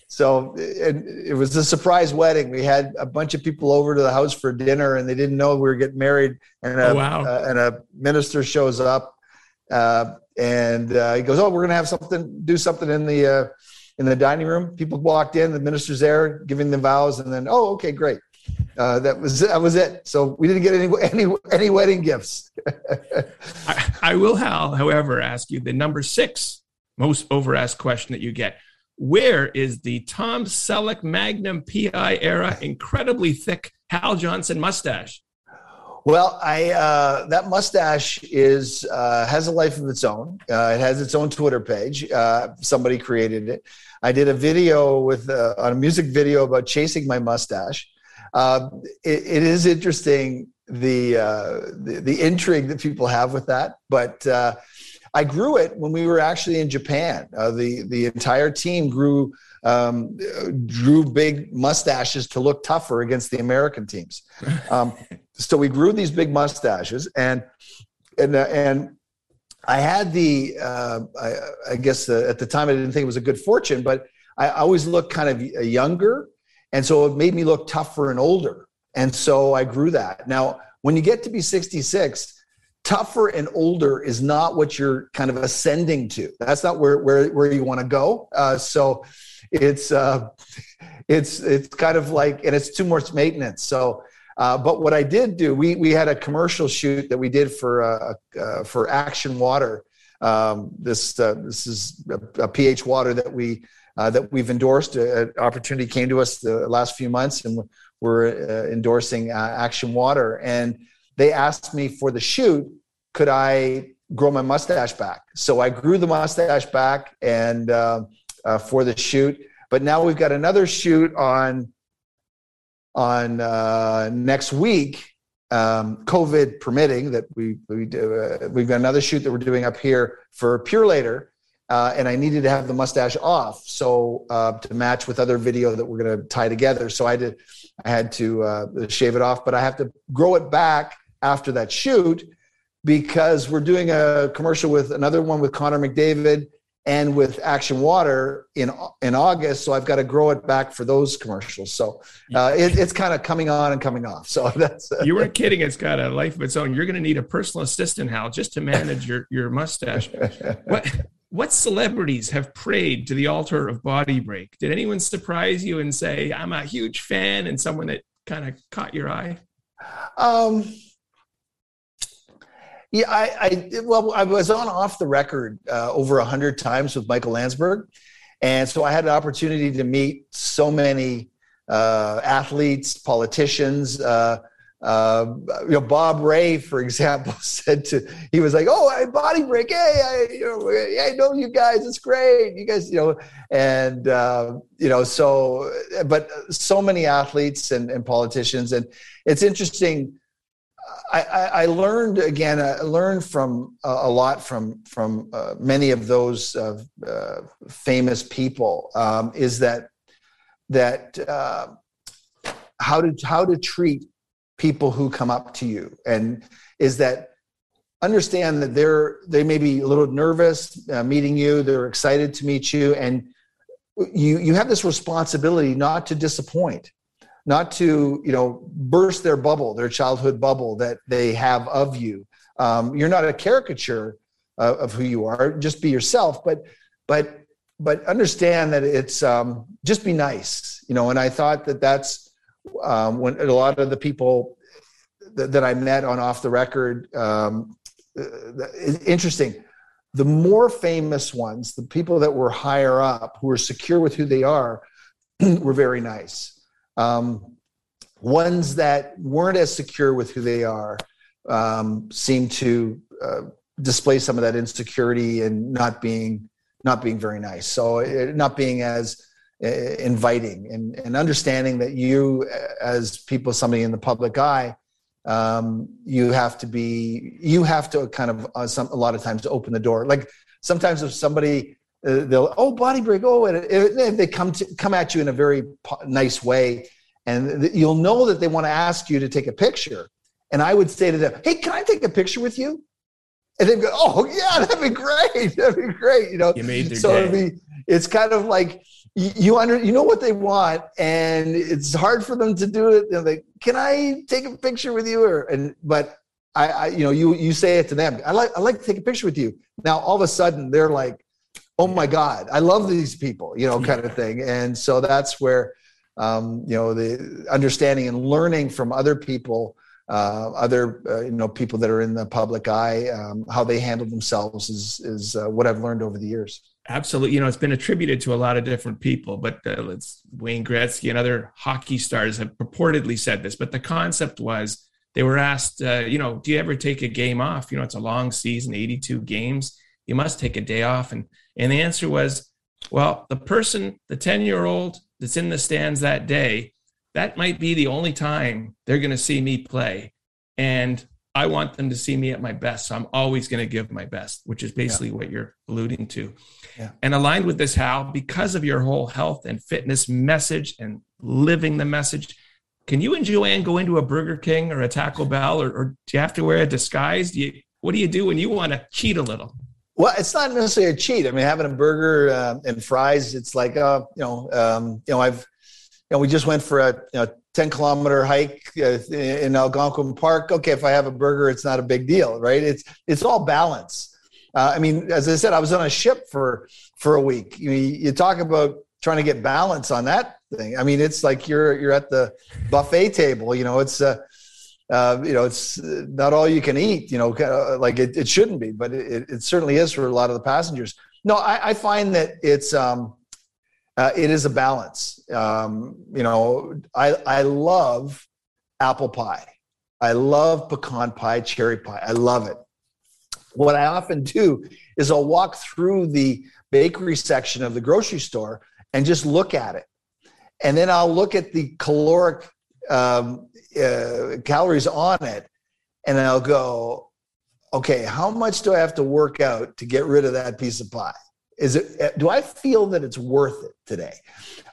So it, it was a surprise wedding. We had a bunch of people over to the house for dinner and they didn't know we were getting married. And a, oh, wow. uh, and a minister shows up uh, and uh, he goes oh we're gonna have something do something in the uh, in the dining room. People walked in, the minister's there giving the vows, and then, oh, okay, great. Uh, that was that was it. So we didn't get any any any wedding gifts. <laughs> I, I, will, however, ask you the number six most over asked question that you get. Where is the Tom Selleck Magnum PI era incredibly thick Hal Johnson mustache? Well, I uh, that mustache is uh, has a life of its own. Uh, it has its own Twitter page. Uh, somebody created it. I did a video with uh, on a music video about chasing my mustache. Uh, it, it is interesting the, the, the intrigue that people have with that, but I grew it when we were actually in Japan. the the entire team grew um, drew big mustaches to look tougher against the American teams. <laughs> Um, so we grew these big mustaches, and and uh, and I had the uh, I, I, guess uh, at the time I didn't think it was a good fortune, but I always looked kind of younger, and so it made me look tougher and older, and so I grew that. Now, when you get to be 66 tougher and older is not what you're kind of ascending to. That's not where where where you want to go. Uh, so it's uh, it's it's kind of like and it's too much maintenance. So. Uh, but what I did do, we we had a commercial shoot that we did for uh, uh for Action Water. Um, this uh, this is a, a, pH water that we uh, that we've endorsed. An opportunity came to us the last few months, and we're endorsing Action Water. And they asked me for the shoot, could I grow my mustache back? So I grew the mustache back and uh, uh, for the shoot. But now we've got another shoot on on uh, next week, um, COVID permitting. That we we do, uh, we've got another shoot that we're doing up here for Purolator. Uh, and I needed to have the mustache off, so uh, to match with other video that we're going to tie together. So I did, I had to shave it off, but I have to grow it back after that shoot because we're doing a commercial with another one with Connor McDavid and with Action Water in in August. So I've got to grow it back for those commercials. So uh, it, it's kind of coming on and coming off. <laughs> So that's uh, you weren't kidding. It's got a life of its own. You're going to need a personal assistant, Hal, just to manage your your mustache. <laughs> what what celebrities have prayed to the altar of body break? Did anyone surprise you and say, "I'm a huge fan," and someone that kind of caught your eye? Um yeah, I, I well, I was on off the record uh, over a hundred times with Michael Landsberg, and so I had an opportunity to meet so many uh, athletes, politicians. Uh, uh you know, Bob Rae, for <laughs> example, said to he was like, "Oh, I body break. Hey, I, you know, I know you guys. It's great. You guys, you know." And uh, you know, so but so many athletes and, and politicians, and it's interesting I, I, learned again. I learned from uh, a lot from from uh, many of those uh, uh famous people. Um, is that that uh, how to how to treat people who come up to you, and is that understand that they're they may be a little nervous uh, meeting you. They're excited to meet you, and you you have this responsibility not to disappoint not to you know burst their bubble their childhood bubble that they have of you. Um, you're not a caricature of who you are. Just be yourself but but but understand that it's um, just be nice you know and i thought that that's um, when a lot of the people that, that i met on off the record um, interesting. The more famous ones the people that were higher up who were secure with who they are <clears throat> were very nice um, ones that weren't as secure with who they are um, seem to uh, display some of that insecurity and not being not being very nice. So it, uh, not being as uh, inviting and, and understanding that you as people somebody in the public eye um, you have to be you have to kind of uh, some a lot of times open the door like sometimes if somebody uh, they'll oh body break oh and they come to come at you in a very nice way and you'll know that they want to ask you to take a picture and i would say to them hey can i take a picture with you and they'd go oh yeah that'd be great <laughs> that'd be great you know you made their so. Be, it's kind of like you, you under you know what they want and it's hard for them to do it they're like can i take a picture with you or and but I, I, you know, you you say it to them. I like I like to take a picture with you. Now all of a sudden they're like, oh my god i love these people you know kind of thing. And so that's where um, you know the understanding and learning from other people uh, other uh, you know people that are in the public eye um, how they handle themselves is is uh, what i've learned over the years. Absolutely. You know it's been attributed to a lot of different people but uh, let's wayne gretzky and other hockey stars have purportedly said this but the concept was they were asked, uh, you know, do you ever take a game off? You know, it's a long season, 82 games. You must take a day off. And, and the answer was, well, the person, the 10 year old that's in the stands that day, that might be the only time they're going to see me play. And I want them to see me at my best. So I'm always going to give my best, which is basically yeah. what you're alluding to. Yeah. And aligned with this, Hal, because of your whole health and fitness message and living the message, can you and Joanne go into a Burger King or a Taco Bell, or, or do you have to wear a disguise? Do you, what do you do when you want to cheat a little? Well, it's not necessarily a cheat. I mean, having a burger uh, and fries, it's like, uh, you know, um, you know, I've, you know, we just went for a you know, 10 kilometer hike uh, in Algonquin Park. Okay, if I have a burger, it's not a big deal, right? It's it's all balance. Uh, I mean, as I said, I was on a ship for for a week. You, you talk about trying to get balance on that thing. I mean, it's like you're you're at the buffet table. You know, it's uh, uh, you know, it's not all you can eat. You know, uh, like it, it shouldn't be, but it, it certainly is for a lot of the passengers. No, I, I find that it's um, uh, it is a balance. Um, you know, I I love apple pie. I love pecan pie, cherry pie. I love it. What I often do is I'll walk through the bakery section of the grocery store and just look at it. And then I'll look at the caloric um, uh, calories on it and I'll go, okay, how much do I have to work out to get rid of that piece of pie? Is it, do I feel that it's worth it today?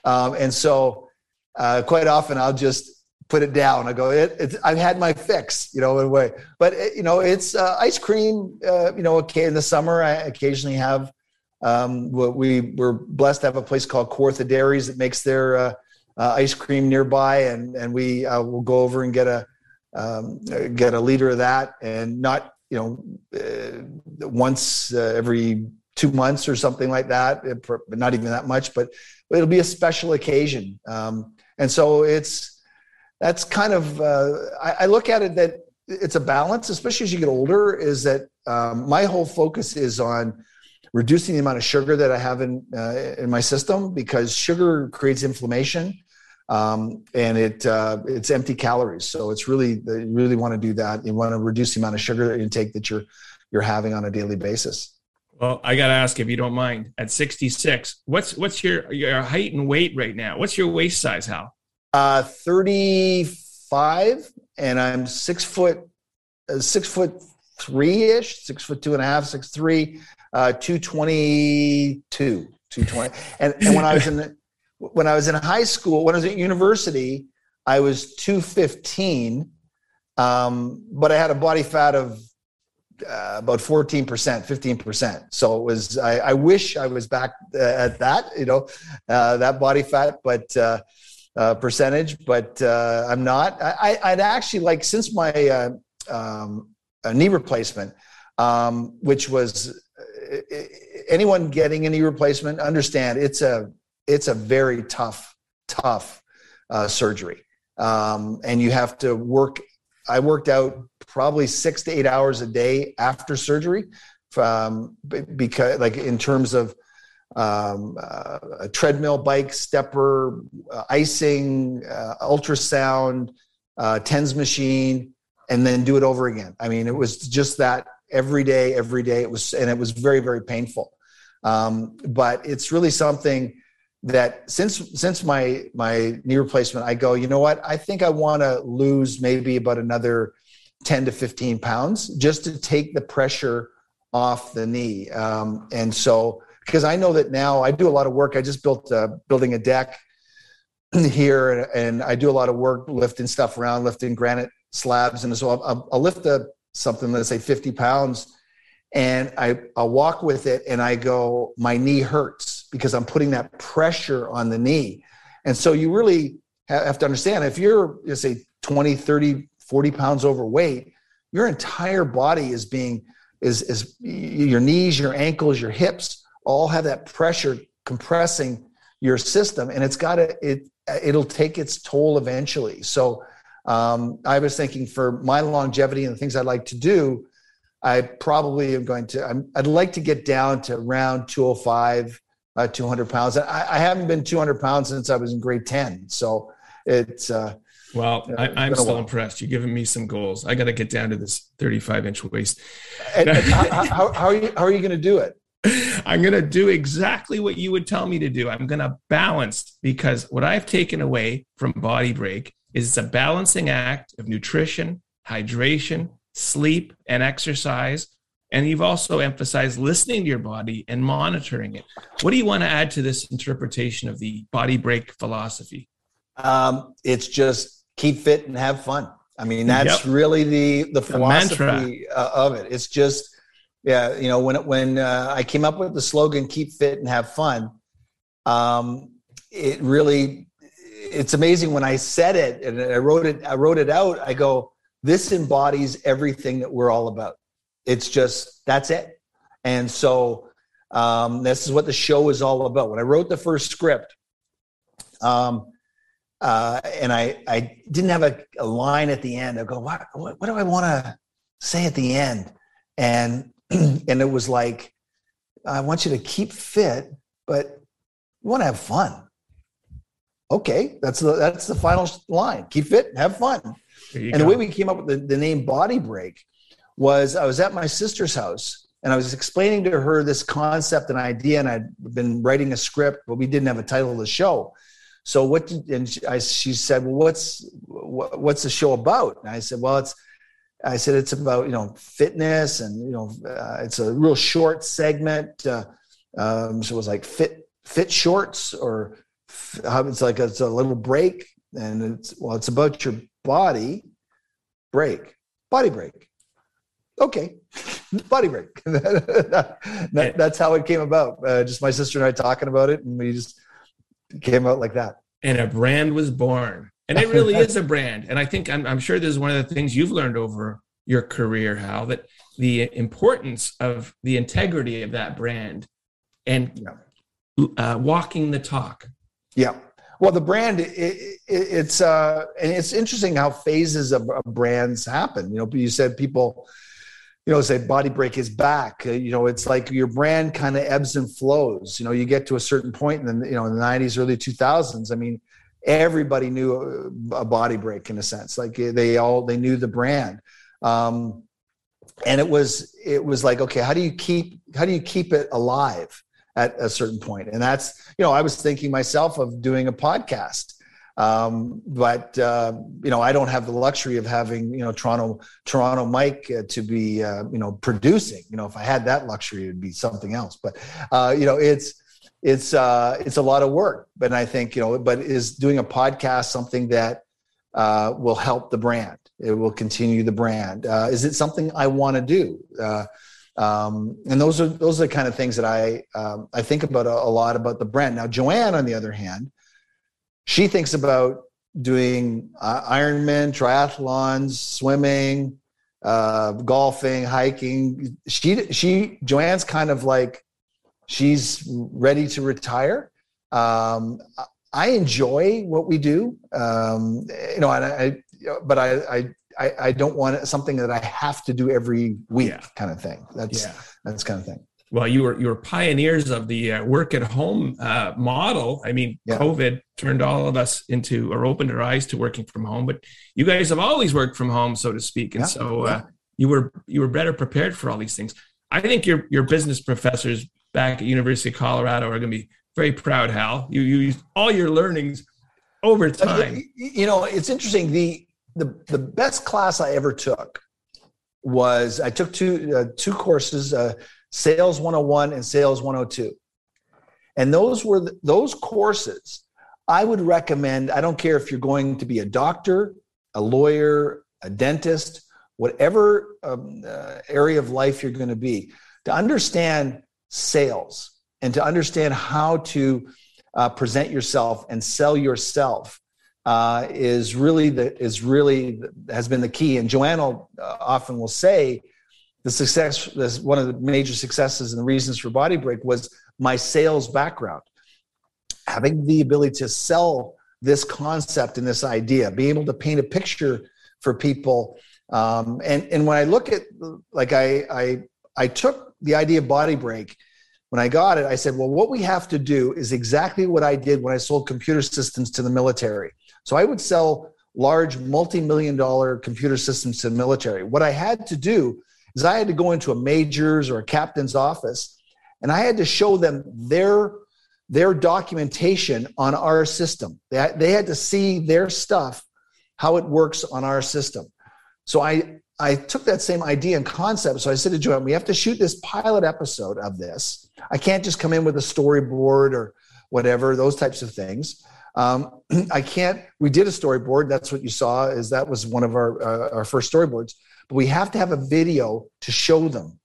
Um, and so uh, quite often I'll just put it down. I go, it, I've had my fix, you know, in a way. But it, you know, it's uh, ice cream. Uh, you know, okay, in the summer I occasionally have um, we're blessed to have a place called Kawartha Dairies that makes their uh, uh, ice cream nearby, and and we uh, will go over and get a um, get a liter of that, and not you know uh, once uh, every two months or something like that, not even that much, but it'll be a special occasion, um, and so it's that's kind of uh, I, I look at it that it's a balance, especially as you get older. Is that um, my whole focus is on reducing the amount of sugar that I have in uh, in my system because sugar creates inflammation, um, and it uh, it's empty calories. So it's really you really want to do that. You want to reduce the amount of sugar intake that you're you're having on a daily basis. Well, I got to ask if you don't mind. At 66, what's what's your your height and weight right now? What's your waist size, Hal? Uh, 35, and I'm six foot uh, six foot three ish, six foot two and a half, six three, uh, 222, 220. And, and when I was in the, when I was in high school, when I was at university, I was 215, um, but I had a body fat of uh, about 14%, 15%. So it was, I, I wish I was back uh, at that, you know, uh, that body fat, but uh, uh, percentage, but uh, I'm not. I, would actually like, since my um, knee replacement, um, which was anyone getting a knee replacement understand it's a it's a very tough tough uh, surgery um, and you have to work i worked out probably six to eight hours a day after surgery um, because like in terms of um, uh, a treadmill bike stepper uh, icing uh, ultrasound uh, tens machine and then do it over again i mean it was just that every day, every day. It was, and it was very, very painful. Um, but it's really something that since since my my knee replacement, I go, you know what? I think I want to lose maybe about another ten to fifteen pounds just to take the pressure off the knee. Um, and so, because I know that now I do a lot of work. I just built uh, building a deck <clears throat> here, and, and, I do a lot of work lifting stuff around, lifting granite slabs, and so I'll, I'll lift the something, let's say 50 pounds, and I, I'll walk with it and I go, my knee hurts because I'm putting that pressure on the knee. And so you really have to understand if you're, let's say 20, 30, 40 pounds overweight, your entire body is being, is, is your knees, your ankles, your hips all have that pressure compressing your system and it's got to, it, it'll take its toll eventually. So um, I was thinking for my longevity and the things I'd like to do, I probably am going to, i would like to get down to around 205, uh, 200 pounds. I, I, haven't been 200 pounds since I was in grade 10. So it's, uh, Well, I, am still impressed. You're giving me some goals. I got to get down to this 35 inch waist. And, and how, how, how, are you? How are you going to do it? <laughs> I'm going to do exactly what you would tell me to do. I'm going to balance because what I've taken away from Body Break is it's a balancing act of nutrition, hydration, sleep, and exercise. And you've also emphasized listening to your body and monitoring it. What do you want to add to this interpretation of the body break philosophy? Um, it's just keep fit and have fun. I mean, that's yep. really the the philosophy the uh, of it. It's just, yeah, you know, when when uh, I came up with the slogan "Keep fit and have fun," um, it really, it's amazing when I said it and I wrote it. I wrote it out. I go, this embodies everything that we're all about. It's just that's it. And so um, this is what the show is all about. When I wrote the first script, um, uh, and I, I didn't have a, a, line at the end. I go, what, what, what do I want to say at the end? And, <clears throat> and it was like, I want you to keep fit, but you want to have fun. Okay, that's the, that's the final line. Keep fit, have fun. And go. the way we came up with the, the name Body Break was I was at my sister's house and I was explaining to her this concept and idea, and I'd been writing a script, but we didn't have a title of the show. So what? Did, and she, I, she said, "Well, what's what, what's the show about?" And I said, "Well, it's." I said it's about you know fitness and you know uh, it's a real short segment. Uh, um, so it was like fit fit shorts or it's like a, it's a little break and it's well it's about your body break body break. Okay, body break. <laughs> that, that's how it came about. Uh, just my sister and I talking about it, and we just came out like that. And a brand was born. And it really <laughs> is a brand. And I think I'm, I'm sure this is one of the things you've learned over your career, Hal, that the importance of the integrity of that brand and uh, walking the talk. Yeah. Well, the brand, it, it, it's uh, and it's interesting how phases of, of brands happen. You know, you said people you know, say body break is back. Uh, you know, it's like your brand kind of ebbs and flows. You know, you get to a certain point, and then you know, in the '90s, early 2000s. I mean, everybody knew a, a body break in a sense. Like they all they knew the brand, um, and it was it was like, okay, how do you keep how do you keep it alive at a certain point? And that's you know, I was thinking myself of doing a podcast um, but uh, you know, I don't have the luxury of having you know Toronto Toronto Mike uh, to be uh, you know producing. You know, if I had that luxury, it'd be something else. But uh, you know, it's it's uh, it's a lot of work. But I think you know, but is doing a podcast something that uh, will help the brand? It will continue the brand. is it something I want to do? Um, and those are those are the kind of things that I um, I think about a, a, lot about the brand. Now, Joanne, on the other hand, she thinks about doing uh, Ironman, triathlons, swimming, uh, golfing, hiking. She she Joanne's kind of like she's ready to retire. Um, I enjoy what we do, um, you know, and I, but I, I, I don't want it, something that I have to do every week, yeah. kind of thing. That's yeah. that's kind of thing well, you were you were pioneers of the uh, work at home uh, model. I mean, yeah. COVID turned all of us into or opened our eyes to working from home. But you guys have always worked from home, so to speak, and yeah. so uh, you were you were better prepared for all these things. I think your your business professors back at University of Colorado are going to be very proud. Hal, you you used all your learnings over time. You know, it's interesting. The the the best class I ever took was I took two uh, two courses. Uh, Sales 101 and Sales 102. And those were the, those courses I would recommend. I don't care if you're going to be a doctor, a lawyer, a dentist, whatever um, uh, area of life you're going to be, to understand sales and to understand how to uh, present yourself and sell yourself uh, is really the is really has been the key. And Joanne uh, often will say the success this one of the major successes and the reasons for body break was my sales background having the ability to sell this concept and this idea being able to paint a picture for people um, and and when i look at like I, I i took the idea of body break when i got it i said well what we have to do is exactly what i did when i sold computer systems to the military so i would sell large multi-million dollar computer systems to the military. What I had to do is I had to go into a major's or a captain's office and I had to show them their their documentation on our system. They, they had to see their stuff, how it works on our system. So I I took that same idea and concept. So I said to Joanne, we have to shoot this pilot episode of this. I can't just come in with a storyboard or whatever, those types of things. Um, <clears throat> I can't. We did a storyboard. That's what you saw. Is that was one of our uh, our first storyboards. But we have to have a video to show them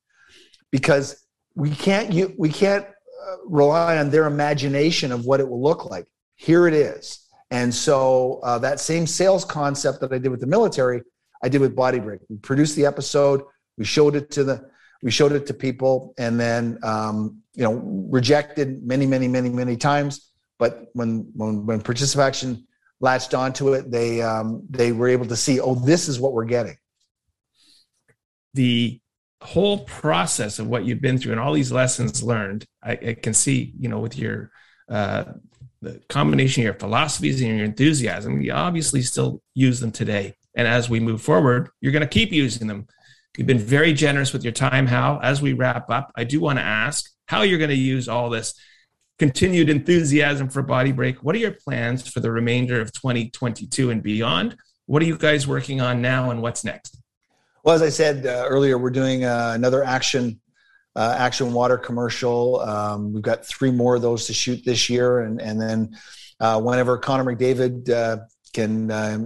because we can't. You, we can't uh, rely on their imagination of what it will look like. Here it is. And so uh, that same sales concept that I did with the military, I did with Body Break. We produced the episode. We showed it to the. We showed it to people, and then um, you know rejected many, many, many, many times but when when when Action latched onto it, they um, they were able to see, oh, this is what we're getting. The whole process of what you've been through and all these lessons learned, I, I can see, you know, with your uh, the combination of your philosophies and your enthusiasm, you obviously still use them today. And as we move forward, you're going to keep using them. You've been very generous with your time, Hal. As we wrap up, I do want to ask how you're going to use all this continued enthusiasm for Body Break. What are your plans for the remainder of 2022 and beyond? What are you guys working on now, and what's next? Well, as I said uh, earlier, we're doing uh, another action uh, action water commercial. Um, we've got three more of those to shoot this year, and and then uh, whenever Connor McDavid uh, can uh,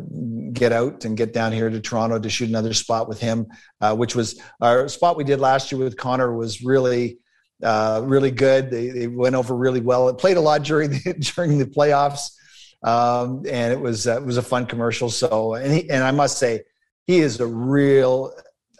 get out and get down here to Toronto to shoot another spot with him, which was our spot we did last year with Connor was really uh, really good. They, they, went over really well. It played a lot during the, <laughs> during the playoffs, um, and it was uh, it was a fun commercial. So, and he, and I must say, he is a real,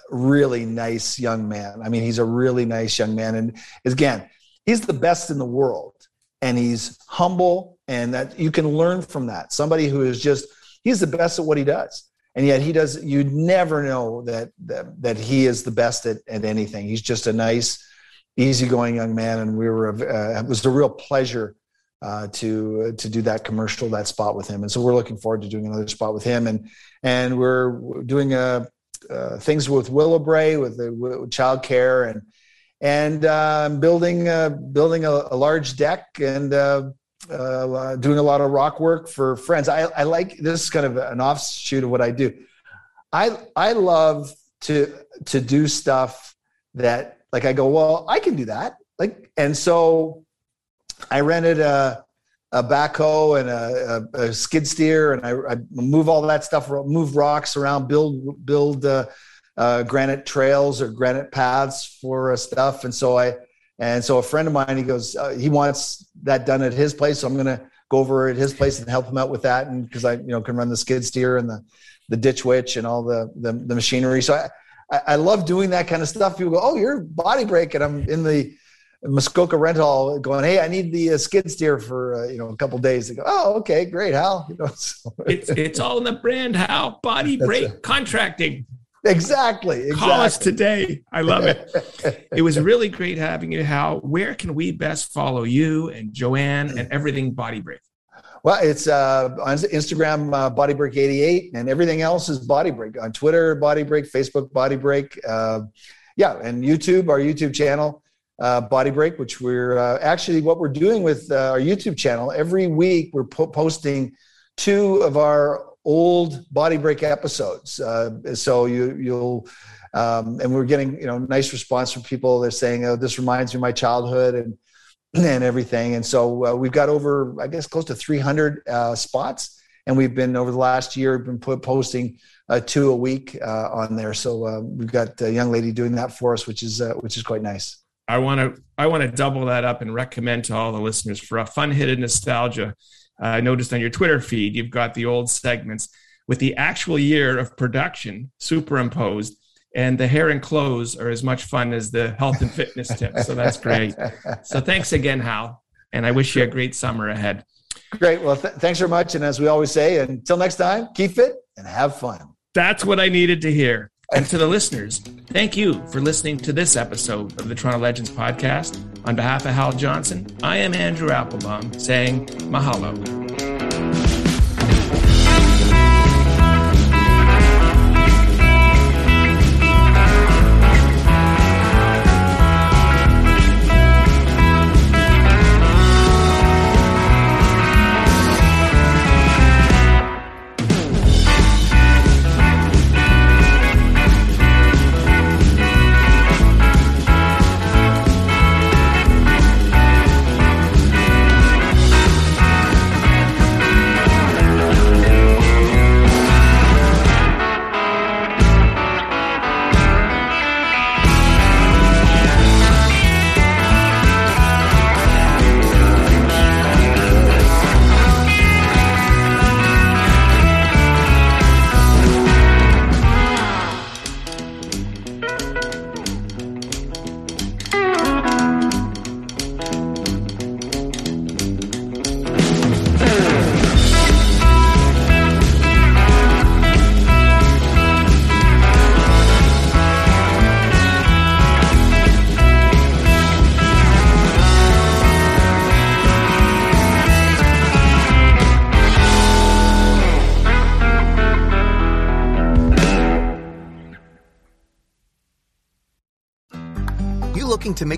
really nice young man. I mean, he's a really nice young man, and again, he's the best in the world, and he's humble, and that you can learn from that. Somebody who is just he's the best at what he does. And yet he does. You never know that, that that he is the best at, at anything. He's just a nice, easygoing young man, and we were uh, it was a real pleasure uh, to to do that commercial, that spot with him. And so we're looking forward to doing another spot with him, and and we're doing uh, uh things with Willowbrae with the with child care and and uh, building uh, building a, a, large deck and. doing a lot of rock work for friends. I, I like this is kind of an offshoot of what I do. I I love to to do stuff that like I go, well, I can do that. Like, and so I rented a, a backhoe and a, a, a skid steer, and I, I, move all that stuff, move rocks around, build build uh, uh, granite trails or granite paths for uh, stuff. And so I, and so a friend of mine, he goes, uh, he wants that done at his place, so I'm gonna go over at his place and help him out with that, and because I, you know, can run the skid steer and the the ditch witch and all the the, the machinery. So I, I, I, love doing that kind of stuff. People go, "Oh, you're body breaking. I'm in the Muskoka rental going, "Hey, I need the uh, skid steer for uh, you know a couple days." They go, "Oh, okay, great, Hal." <laughs> You know, so. <laughs> it's it's all in the brand, Hal. Body break contracting. Exactly, exactly. Call us today. I love it. <laughs> it was really great having you, Hal. Where can we best follow you and Joanne and everything Body Break? Well, it's uh, on Instagram, uh, Body Break 88, and everything else is Body Break. On Twitter, Body Break, Facebook, Body Break. Uh, yeah, and YouTube, our YouTube channel, uh, Body Break, which we're uh, actually what we're doing with uh, our YouTube channel. Every week, we're po- posting two of our old Body Break episodes. Uh, so you you'll um, and we're getting you know nice response from people. They're saying, "Oh, this reminds me of my childhood," and <clears throat> and everything. And so uh, we've got over, I guess, close to 300 uh, spots. And we've been over the last year, been put, posting two a week on there. So we've got a young lady doing that for us, which is which is quite nice. I want to I want to double that up and recommend to all the listeners for a fun hit of nostalgia. Uh, I noticed on your Twitter feed you've got the old segments with the actual year of production superimposed and the hair and clothes are as much fun as the health and fitness tips. So that's great. So thanks again, Hal. And I wish you a great summer ahead. Great. Well, th- thanks very much. And as we always say, until next time, keep fit and have fun. That's what I needed to hear. And to the listeners, thank you for listening to this episode of the Toronto Legends podcast. On behalf of Hal Johnson, I am Andrew Applebaum saying mahalo.